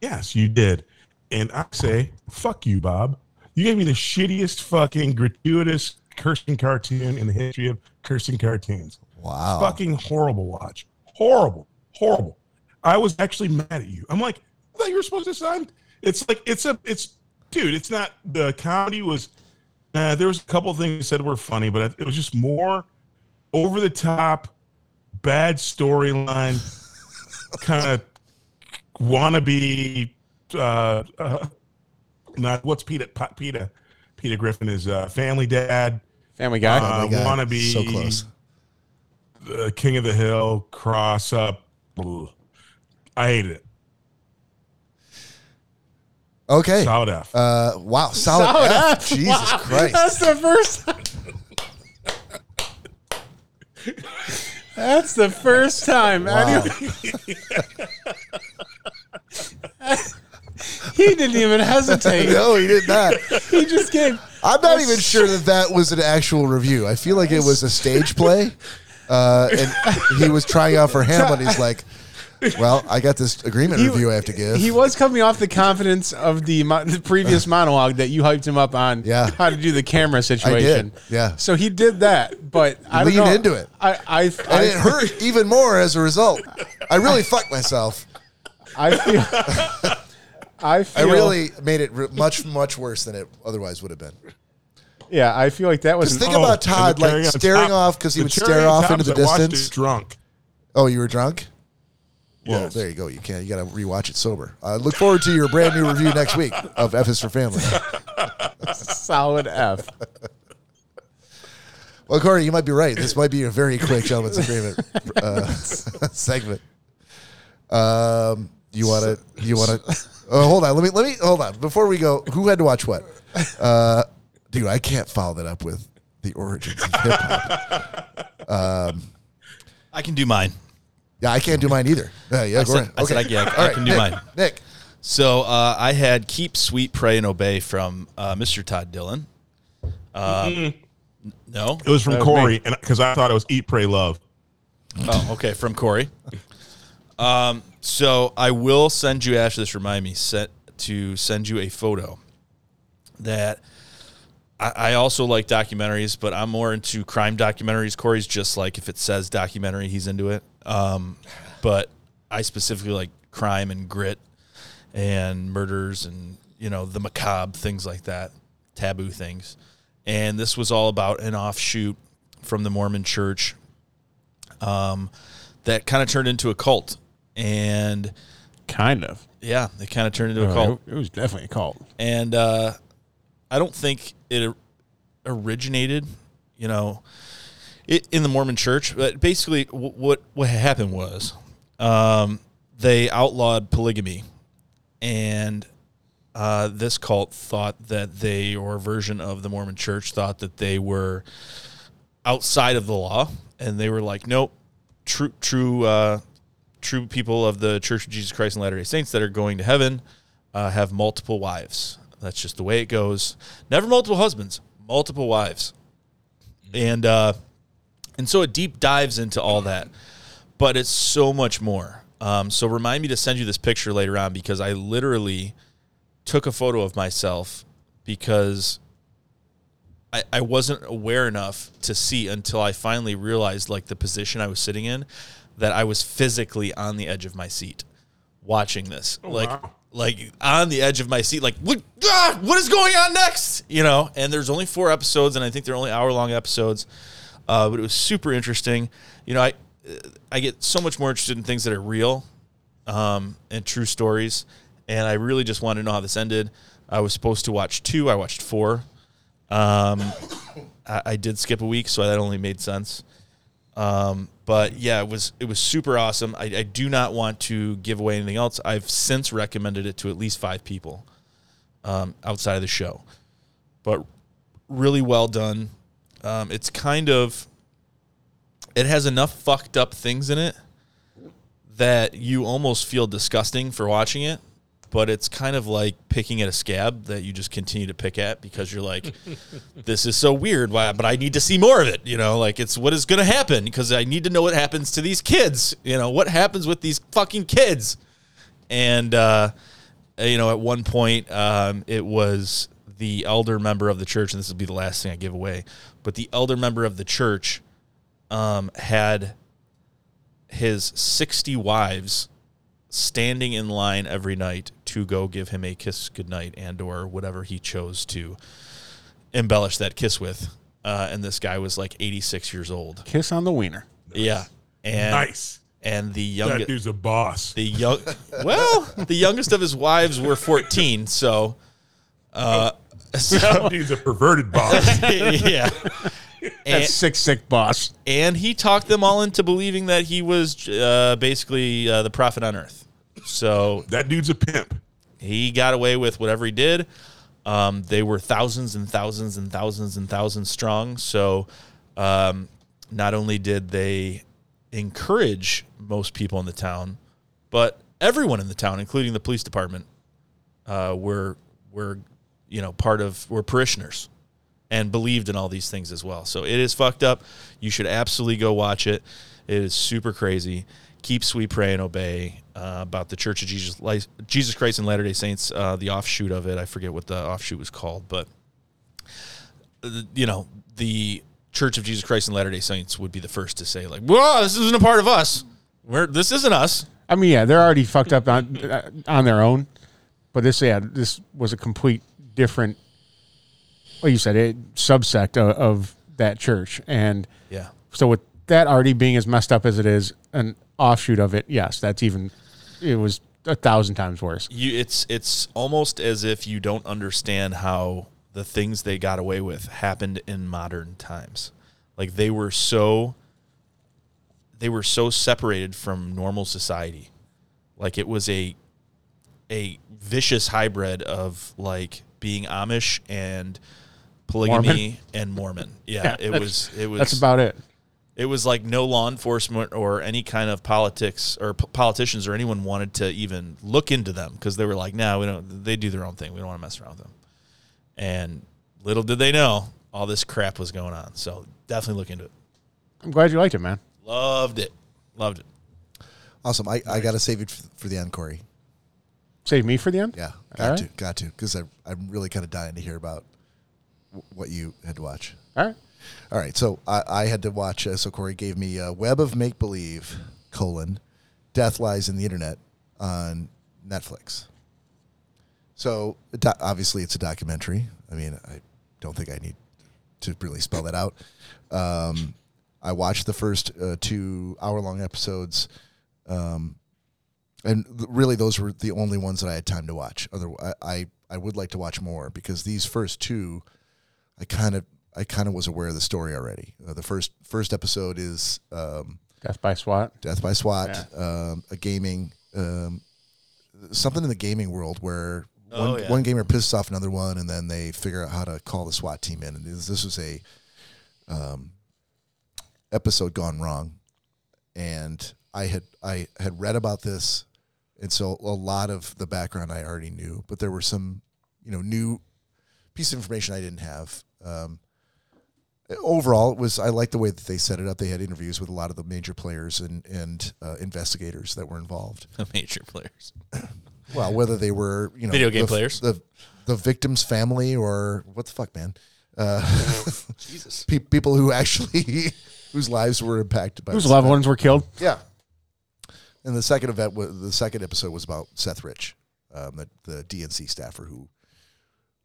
Yes, you did. And I say, fuck you, Bob. You gave me the shittiest fucking gratuitous cursing cartoon in the history of cursing cartoons. Wow. Fucking horrible watch. Horrible. Horrible. I was actually mad at you. I'm like, I thought you were supposed to sign. It's like it's a it's dude, it's not the comedy was uh, there was a couple things said were funny, but it was just more over the top, bad storyline, kind of wannabe uh, uh not what's Peter Peter Peter Griffin is uh family dad Family Guy. uh, my God, wannabe so close. uh, king of the hill cross up Ugh. I hate it Okay. solid F Uh, wow. Solid, Solid F. F. Jesus Wow. Christ. That's the first. That's the first time. Wow. anyone- (laughs) (laughs) he didn't even hesitate. (laughs) no, he did not. He just gave. I'm not even sure that that was an actual review. I feel like it was a stage play. Uh, and he was trying out for Hamlet. He's like, well, I got this agreement He- review I have to give. He was coming off the confidence of the, mo- the previous monologue that you hyped him up on. Yeah. how to do the camera situation. yeah. So he did that, but I leaned know. into it. I I, and I, it hurt even more as a result. I really fucked myself. I feel. (laughs) I I really made it re- much, much worse than it otherwise would have been. Yeah, I feel like that was. Just an- think Oh, about Todd like staring top- off because he would stare off into the I distance. it drunk Oh, you were drunk? Well, Yes. there you go. You can't. You got to rewatch it sober. Uh, look forward to your brand new review next week of F is for Family. (laughs) solid F. Well, Corey, you might be right. This might be a very quick gentleman's agreement (laughs) uh, (laughs) segment. Um, you want to? You want to? (laughs) (laughs) Oh, hold on. Let me. Let me. Hold on. Before we go, who had to watch what? Uh, dude, I can't follow that up with the origins of hip hop. (laughs) I can do mine. Yeah, I can't do mine either. Yeah, yeah. I go said- ahead. I said I- yeah, I All right, can do Nick, mine. Nick. So uh, I had "Keep Sweet, Pray, and Obey" from uh, Mr. Todd Dillon. Um, No, it was from That was Corey and because I thought it was eat pray love Oh, okay, from Corey. Um, so I will send you after this. Remind me set to send you a photo that I, I also like documentaries, but I'm more into crime documentaries. Corey's just like if it says documentary, he's into it. Um, but I specifically like crime and grit and murders and you know the macabre things like that, taboo things. And this was all about an offshoot from the Mormon Church um, that kind of turned into a cult. And Kind of. yeah, it kind of turned into a Uh, cult. It was definitely a cult. And uh, I don't think it originated, you know, it, in the Mormon Church. But basically, wh- what what happened was um, they outlawed polygamy, and uh, this cult thought that they, or a version of the Mormon Church, thought that they were outside of the law, and they were like, nope, true, true, uh, true people of the Church of Jesus Christ and Latter Day Saints that are going to heaven uh, have multiple wives. That's just the way it goes. Never multiple husbands, multiple wives, and uh, and so it deep dives into all that, but it's so much more. Um, so remind me to send you this picture later on because I literally took a photo of myself because I, I wasn't aware enough to see until I finally realized like the position I was sitting in that I was physically on the edge of my seat watching this. like wow. like on the edge of my seat, like what ah, what is going on next? You know, and there's only four episodes and I think they're only hour long episodes. Uh, but it was super interesting. You know, I I get so much more interested in things that are real um, and true stories. And I really just wanted to know how this ended. I was supposed to watch two. I watched four. Um, (coughs) I, I did skip a week, so that only made sense. Um, but yeah, it was it was super awesome. I, I do not want to give away anything else. I've since recommended it to at least five people um, outside of the show. But really well done. Um, it's kind of it has enough fucked up things in it that you almost feel disgusting for watching it, but it's kind of like picking at a scab that you just continue to pick at because you're like, (laughs) this is so weird, why- but I need to see more of it. You know, like it's what is going to happen because I need to know what happens to these kids. You know, what happens with these fucking kids. And, uh, you know, at one point, um, it was the elder member of the church, and this will be the last thing I give away, but the elder member of the church um, had his 60 wives standing in line every night to go give him a kiss goodnight and or whatever he chose to embellish that kiss with uh, and this guy was like 86 years old Kiss on the wiener. yeah and Nice. and the That youngest dude's a boss. the young (laughs) well the youngest of his wives were 14 so uh (laughs) so, That dude's a perverted boss. (laughs) yeah and, That's sick, sick boss. and he talked them all into believing that he was uh, basically uh, the prophet on earth so that dude's a pimp. he got away with whatever he did. Um, they were thousands and thousands and thousands and thousands strong. So, um, not only did they encourage most people in the town, but everyone in the town, including the police department, uh, were were you know part of were parishioners and believed in all these things as well. So it is fucked up. You should absolutely go watch it. It is super crazy. Keep sweet, pray, and obey. Uh, about the Church of Jesus, Jesus Christ and Latter Day Saints, uh, the offshoot of it. I forget what the offshoot was called, but uh, you know the Church of Jesus Christ and Latter Day Saints would be the first to say like, "Whoa, this isn't a part of us. We're this isn't us." I mean, yeah, they're already fucked up on uh, on their own, but this, yeah, this was a complete different. Well, you said it subsect of, of that church, and Yeah, so with that already being as messed up as it is, an offshoot of it, yes, that's even. It was a thousand times worse. you it's it's almost as if you don't understand how the things they got away with happened in modern times like they were so they were so separated from normal society like it was a a vicious hybrid of like being amish and polygamy Mormon? and mormon yeah, (laughs) Yeah, it was it was That's about it. It was like no law enforcement or any kind of politics or p- politicians or anyone wanted to even look into them because they were like, "No, we don't. They do their own thing. We don't want to mess around with them." And little did they know all this crap was going on. So definitely look into it. I'm glad you liked it, man. Loved it. Loved it. Awesome. I, I got to save it f- for the end, Corey. Save me for the end. Yeah, All got right. to, got to, because I'm really kind of dying to hear about w- what you had to watch. All right. All right, so I, I had to watch. Uh, so Corey gave me a Web of Make Believe: colon Death Lies and the Internet on Netflix. So do- obviously, it's a documentary. I mean, I don't think I need to really spell that out. Um, I watched the first uh, two hour-long episodes, um, and th- really, those were the only ones that I had time to watch. Other, I, I, I would like to watch more because these first two, I kind of, I kind of was aware of the story already. Uh, the first first episode is um, Death by SWAT. Death by SWAT, um, a gaming, um, something in the gaming world where Oh, one, yeah. one gamer pisses off another one, and then they figure out how to call the SWAT team in. And this, this was a um, episode gone wrong, and I had I had read about this, and so a lot of the background I already knew, but there were some you know new piece of information I didn't have. Um, overall, it was I like the way that they set it up. They had interviews with a lot of the major players and and uh, investigators that were involved. The major players. (coughs) Well, whether they were you know Video game the, players. the the victim's family, or what the fuck, man, uh, (laughs) Jesus. (laughs) pe- people who actually (laughs) whose lives were impacted by Whose loved ones were killed? Yeah. And the second event, was, the second episode was about Seth Rich, um, the, the DNC staffer who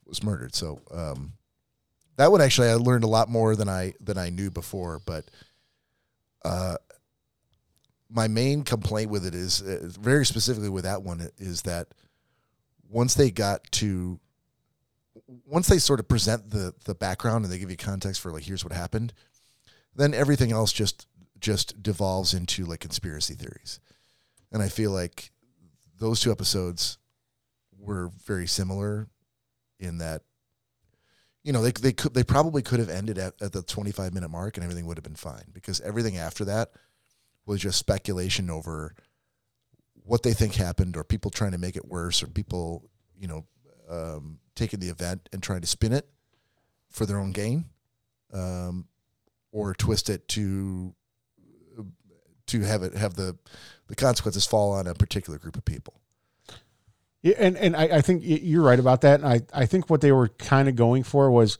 was murdered. So um, that one actually, I learned a lot more than I than I knew before. But uh, my main complaint with it is uh, very specifically with that one is that once they got to once they sort of present the the background and they give you context for like here's what happened then everything else just just devolves into like conspiracy theories and i feel like those two episodes were very similar in that you know, they they could they probably could have ended at, at the 25 minute mark and everything would have been fine because everything after that was just speculation over what they think happened or people trying to make it worse or people, you know, um, taking the event and trying to spin it for their own gain um, or twist it to to have it have the the consequences fall on a particular group of people. Yeah, and and I, I think you're right about that. And I, I think what they were kind of going for was,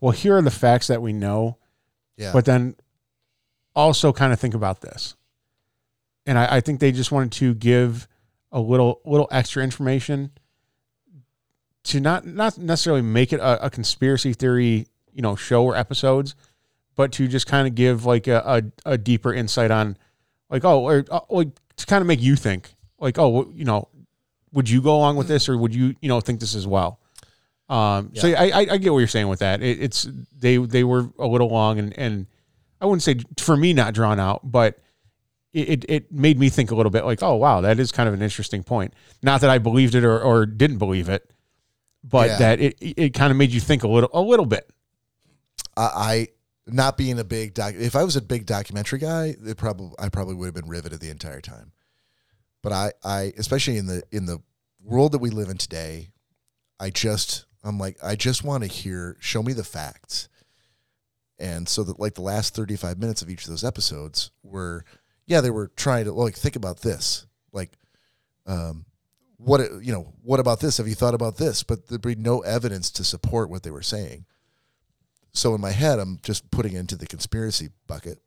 well, here are the facts that we know, Yeah. but then also kind of think about this. And I, I think they just wanted to give a little little extra information to not not necessarily make it a, a conspiracy theory, you know, show or episodes, but to just kind of give like a, a, a deeper insight on, like oh, or uh, like to kind of make you think, like oh, well, you know, would you go along with this or would you you know think this as well? Um, So I, I I get what you're saying with that. It, it's they they were a little long and and I wouldn't say for me not drawn out, but it, it, it made me think a little bit like, oh wow, that is kind of an interesting point. Not that I believed it or, or didn't believe it, but Yeah. that it it kind of made you think a little a little bit. I, I not being a big doc. If I was a big documentary guy, it probably I probably would have been riveted the entire time. But I, I especially in the in the world that we live in today, I just I'm like I just want to hear show me the facts. And so that like the last 35 minutes of each of those episodes were yeah, they were trying to like think about this. Like um what you know, what about this? Have you thought about this? But there'd be no evidence to support what they were saying. So in my head, I'm just putting it into the conspiracy bucket,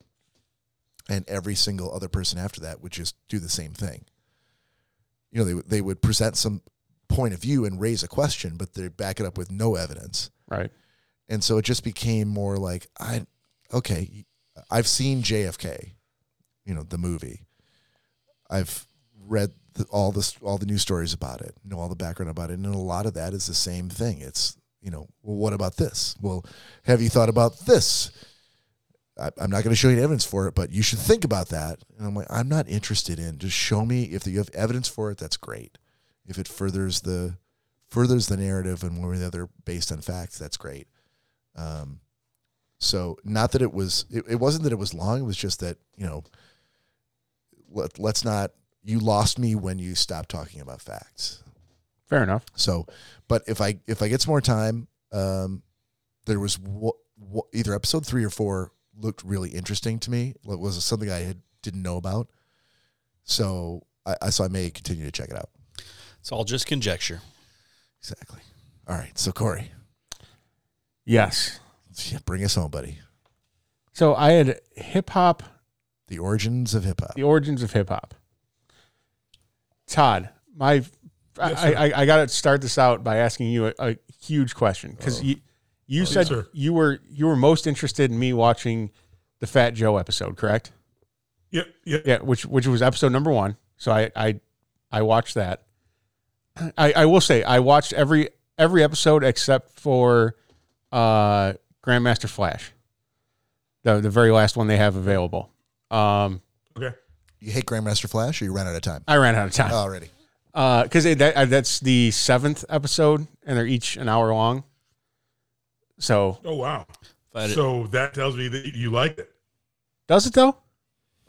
and every single other person after that would just do the same thing. You know, they would- they would present some point of view and raise a question, but they back it up with no evidence, Right. and so it just became more like I, okay, I've seen JFK, you know, the movie. I've read the, all this all the news stories about it, know all the background about it, and a lot of that is the same thing. It's you know, well, what about this? Well, have you thought about this? I, I'm not going to show you evidence for it, but you should think about that. And I'm like, I'm not interested in. Just show me if you have evidence for it. That's great. If it furthers the furthers the narrative and one or the other based on facts, that's great. Um, so not that it was. It, it wasn't that it was long. It was just that you know. Let, let's not. You lost me when you stopped talking about facts. Fair enough. So, but if I if I get some more time, um, there was w- w- either episode three or four looked really interesting to me. It was something I had didn't know about. So I, I so I may continue to check it out. It's all just conjecture. Exactly. All right. So Corey, Yes. yeah, bring us home, buddy. So I had hip hop, The origins of hip hop. the origins of hip hop. Todd, my, Yes, I. I, I got to start this out by asking you a, a huge question because you, you said sir. you were you were most interested in me watching the Fat Joe episode, correct? Yep. Yep. Yeah, which which was episode number one. So I I I watched that. (clears throat) I, I will say I watched every every episode except for uh Grandmaster Flash. The the very last one they have available. Um Okay. You hate Grandmaster Flash, or you ran out of time I ran out of time. already. Uh cuz that uh, that's the 7th episode and they're each an hour long. So, Oh wow. Had, So that tells me that you liked it. does it though?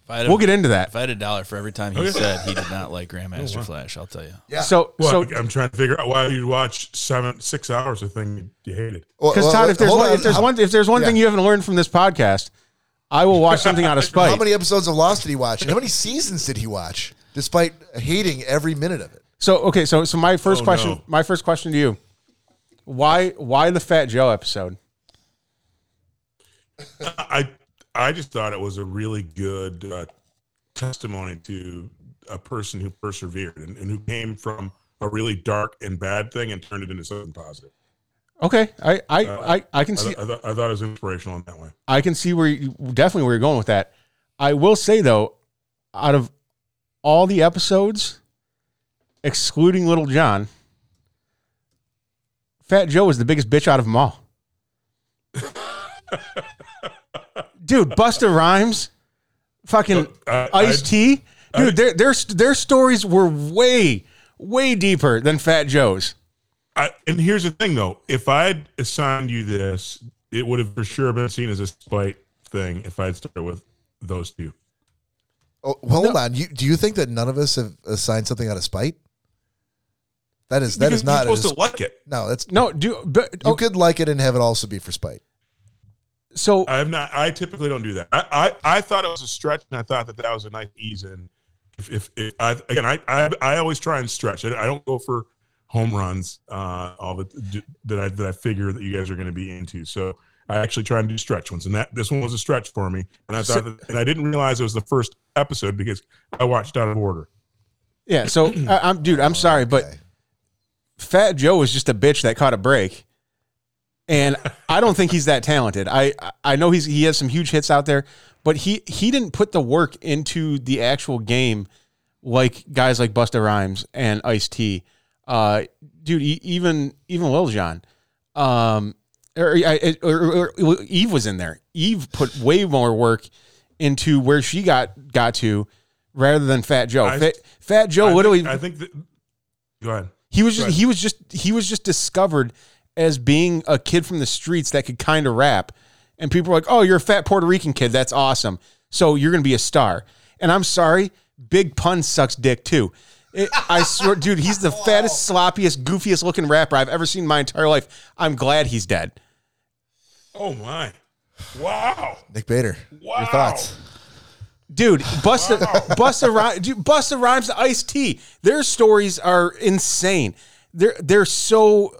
if I a- We'll get into that. If I had a dollar for every time he Okay. said he did (laughs) not like Grandmaster Oh, wow. Flash, I'll tell you. Yeah. So Well, so I'm trying to figure out why you watch seven, six hours of thing you hated. Well, Because well, Todd, if there's one, on. if there's how, one if there's one yeah. thing you haven't learned from this podcast, I will watch something out of (laughs) spite. how many episodes of Lost did he watch? And how many seasons did he watch? Despite hating every minute of it. So okay, so so my first Oh, question, no. my first question to you, why why the Fat Joe episode? I I just thought it was a really good uh, testimony to a person who persevered and, and who came from a really dark and bad thing and turned it into something positive. Okay, I I Uh, I, I can I, see th- I, thought, I thought it was inspirational in that way. I can see where you, definitely where you're going with that. I will say though, out of all the episodes, excluding Lil Jon, Fat Joe is the biggest bitch out of them all. (laughs) Dude, Busta Rhymes, fucking Uh, Ice I- T, dude, their their their stories were way way deeper than Fat Joe's. I, and here's the thing though, if I'd assigned you this, it would have for sure been seen as a spite thing if I'd started with those two. Oh, hold on. You do you think that none of us have assigned something out of spite? That is that Because is not. You're supposed a- to like it. no, that's No, do but you oh, could like it and have it also be for spite. so I'm not. I typically don't do that. I, I, I thought it was a stretch, and I thought that that was a nice ease in. If, if, if I again, I, I I always try and stretch. I, I don't go for home runs. Uh, all the that I that I figure that you guys are going to be into. So I actually try and do stretch ones, and that this one was a stretch for me. And I thought, that, and I didn't realize it was the first episode because I watched out of order. yeah, so (clears throat) I, I'm dude, I'm sorry, but Okay. Fat Joe was just a bitch that caught a break. And I don't think he's that talented. I I know he's he has some huge hits out there, but he he didn't put the work into the actual game like guys like Busta Rhymes and Ice T. Uh, dude, even even Lil Jon, um, or, or, or, or Eve was in there. Eve put way more work into where she got got to rather than Fat Joe. I- Fat, Fat Joe I literally think, I think that. Go ahead. He was just Right. he was just he was just discovered as being a kid from the streets that could kind of rap. And people were like, "Oh, you're a fat Puerto Rican kid. That's awesome. So you're going to be a star." And I'm sorry, Big Pun sucks dick too. It, I swear, (laughs) dude, he's the fattest, sloppiest, goofiest looking rapper I've ever seen in my entire life. I'm glad he's dead. Oh my! Wow! Nick Bader, Wow! your thoughts? Dude, Busta Busta Rhymes, dude, Busta Rhymes Ice T. Their stories are insane. They're they're so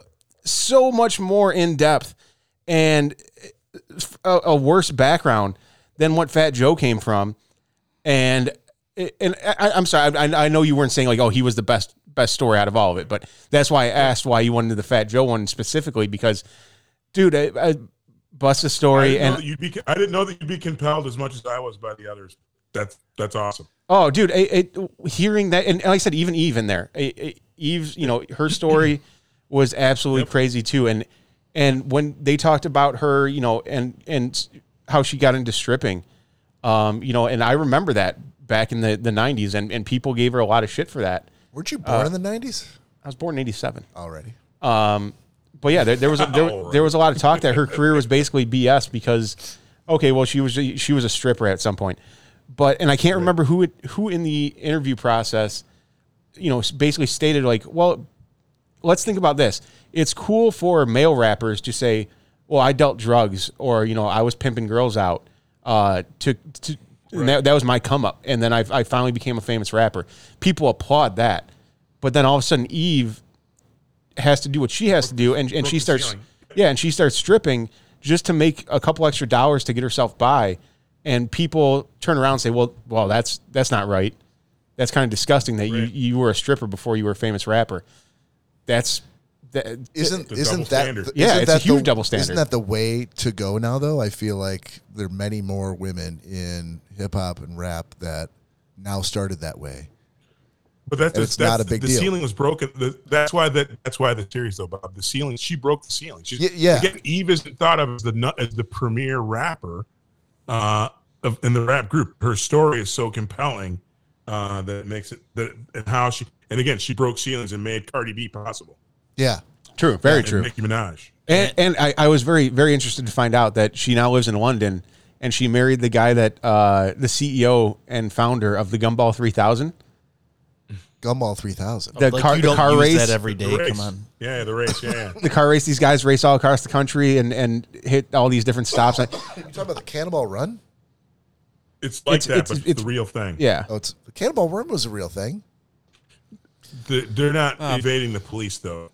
so much more in depth and uh, a, a worse background than what Fat Joe came from. And and I, I'm sorry, I, I know you weren't saying like, oh, he was the best best story out of all of it, but that's why I asked why you wanted the Fat Joe one specifically because, dude, I, I, Busta's I story and you'd be, I didn't know that you'd be compelled as much as I was by the others. That's that's awesome. Oh, dude, it, it, hearing that, and like I said, even Eve in there, it, it- Eve's, you know, her story (clears throat) was absolutely crazy too. And and when they talked about her, you know, and and how she got into stripping, um, you know, and I remember that back in the the '90s, and and people gave her a lot of shit for that. Weren't you Uh, born in the nineties I was born in '87. already? Um, but yeah, there, there was a, there, there was a lot of talk that her career was basically BS because, okay, well she was she was a stripper at some point, but and I can't remember who it, who in the interview process, you know, basically stated like, well, let's think about this. It's cool for male rappers to say, well, I dealt drugs or you know I was pimping girls out, uh, to to. and that, that was my come up, and then I, I finally became a famous rapper. People applaud that, but then all of a sudden Eve has to do what she has to do, and, and she starts, yeah, and she starts stripping just to make a couple extra dollars to get herself by, and people turn around and say, well, well, that's that's not right. That's kind of disgusting that you Right. you were a stripper before you were a famous rapper. That's that Isn't The isn't that standard. the- Yeah, isn't it's a huge the, double Isn't that the way to go now? Though I feel like there are many more women in hip hop and rap that now started that way. But that's, And it's that's not a big the deal. ceiling was broken. The, that's why that that's why the series though, Bob. The ceiling. She broke the ceiling. She's, Y- yeah. Again, Eve isn't thought of as the as the premier rapper uh, of, in the rap group. Her story is so compelling uh, that it makes it that and how she and again she broke ceilings and made Cardi B possible. Yeah, true, very And true. Nicki Minaj. And, and I, I was very, very interested to find out that she now lives in London and she married the guy that, uh, the CEO and founder of the Gumball 3000. Gumball three thousand. The like car, you the don't car use race. that every The day. race. Come on. Yeah, the race. Yeah, yeah. (laughs) the car race, these guys race all across the country and, and hit all these different stops. I- You talking about the Cannonball Run? It's like It's- that, it's- but it's, it's- the real thing. yeah. Oh, it's the Cannonball Run was a real thing. The- they're not evading the police though.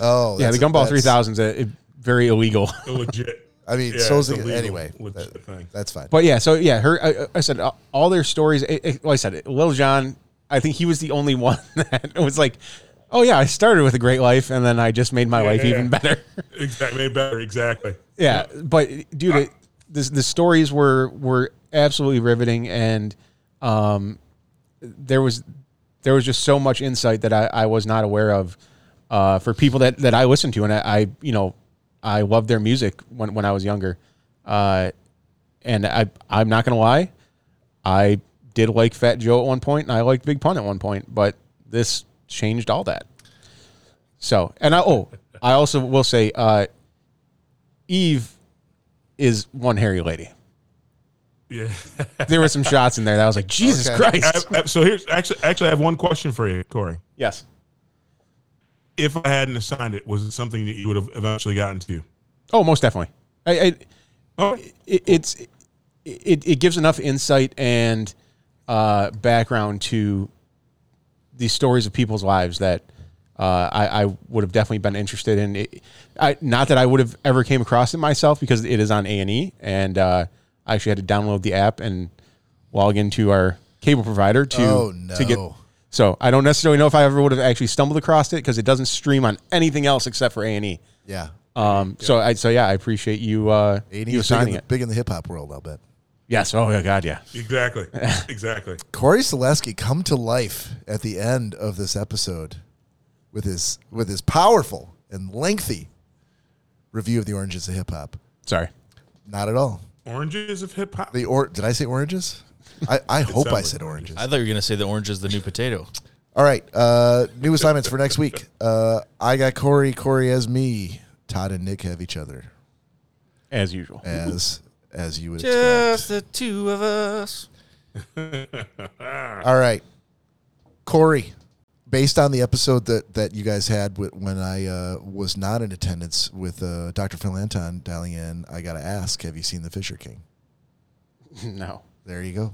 Oh, Yeah. The that's- Gumball that's- 3000 is a, a very illegal. (laughs) They're legit. I mean, Yeah, so is it's the, legal, anyway. legit that- thing. that's fine. But yeah, so yeah, her. I, I said uh, all their stories. It, it, like I said, Lil Jon. I think he was the only (laughs) one that was like, "Oh yeah, I started with a great life, and then I just made my life yeah, even yeah. better." (laughs) Exactly. Made better. Exactly. yeah, but dude, it, the the stories were were absolutely riveting, and um, there was there was just so much insight that I, I was not aware of uh, for people that that I listened to, and I, I you know I loved their music when when I was younger, uh, and I I'm not gonna lie, I did like Fat Joe at one point, and I liked Big Pun at one point, but this changed all that. So, and I oh, (laughs) I also will say, uh, Eve is one hairy lady. Yeah. There were some shots in there that I was like, Jesus Okay. Christ. I- I- so here's actually actually I have one question for you, Corey. yes. If I hadn't assigned it, was it something that you would have eventually gotten to? Oh, most definitely. I, I, Oh, it, it's it, it gives enough insight and uh, background to these stories of people's lives that uh, I, I would have definitely been interested in. It, I, not that I would have ever came across it myself because it is on A and E, and uh, I actually had to download the app and log into our cable provider to Oh, to get. no. So I don't necessarily know if I ever would have actually stumbled across it because it doesn't stream on anything else except for A and E. Yeah. Um, so I so yeah, I appreciate you uh, AD you is big in, the, it. big in the hip hop world, I'll bet. Yes. Oh yeah, God, yeah. exactly, (laughs) exactly. Corey Selesky come to life at the end of this episode with his with his powerful and lengthy review of the Oranges of Hip Hop. Sorry. Not at all. Oranges of hip hop. The or did I say oranges? I, I hope I said oranges. I thought you were gonna say the orange is the new potato. All right. Uh, new assignments for next week. (laughs) Uh, I got Corey. Corey has me. Todd and Nick have each other As usual. as as you would expect. the two of us. (laughs) All right, Corey. Based on the episode that, that you guys had with, when I uh, was not in attendance with uh, Dr. Phil Anton dialing in, I got to ask: Have you seen the Fisher King? (laughs) no. There you go.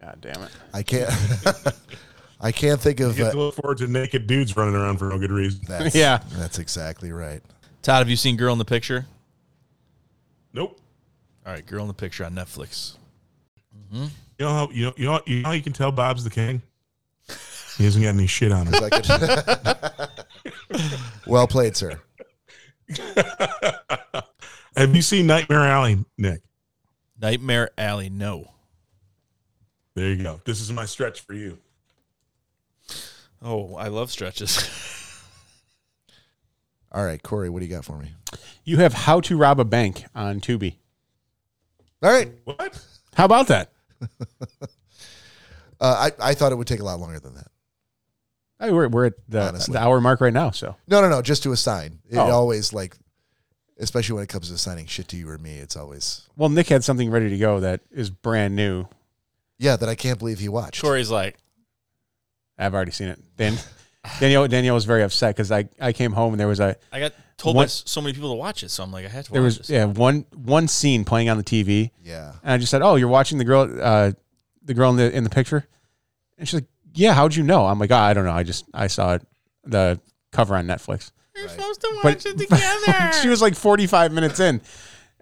God damn it. I can't. (laughs) I can't think of You get uh, to look forward to naked dudes running around for no good reason. that's, Yeah. That's exactly right. Todd, have you seen Girl in the Picture? Nope. All right, Girl in the Picture on Netflix. Mm-hmm. You know how you know you know you know how you can tell Bob's the king. He hasn't got any shit on him. Well played, sir. (laughs) Have you seen Nightmare Alley, Nick? Nightmare Alley. No. There you go. This is my stretch for you. Oh, I love stretches. (laughs) All right, Corey, what do you got for me? You have How to Rob a Bank on Tubi. All right, What? How about that? (laughs) uh, I I thought it would take a lot longer than that. I mean, we're, we're at the, Honestly. the hour mark right now. So No, no, no. Just to assign. It Oh. always like, especially when it comes to assigning shit to you or me, it's always well, Nick had something ready to go that is brand new. yeah that I can't believe he watched. Corey's like, I've already seen it. Dan, (laughs) Danielle Danielle was very upset because I, I came home and there was a I got told What- by so many people to watch it, so I'm like, I had to watch there was this. yeah one one scene playing on the TV Yeah. and I just said, "Oh, you're watching the girl uh, the girl in the in the picture," and she's like, "Yeah, how'd you know?" I'm like, oh, "I don't know. I just I saw it, the cover on Netflix." You're Right. supposed to But- watch it (laughs) together. (laughs) she was like 45 minutes in,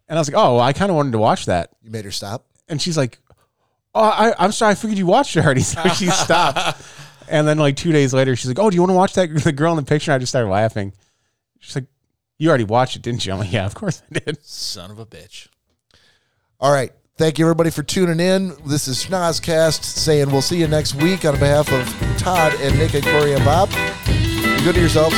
and I was like, "Oh, well, I kind of wanted to watch that." You made her stop. And she's like, "Oh, I, I'm sorry. I figured you watched it already." (laughs) So she stopped. And then like two days later, she's like, "Oh, do you want to watch that (laughs) the girl in the picture?" And I just started laughing. She's like, "You already watched it, didn't you?" I'm like, "Yeah, of course I did." Son of a bitch. All right. Thank you, everybody, for tuning in. This is Schnozcast saying we'll see you next week on behalf of Todd and Nick and Corey and Bob. Be good to yourselves.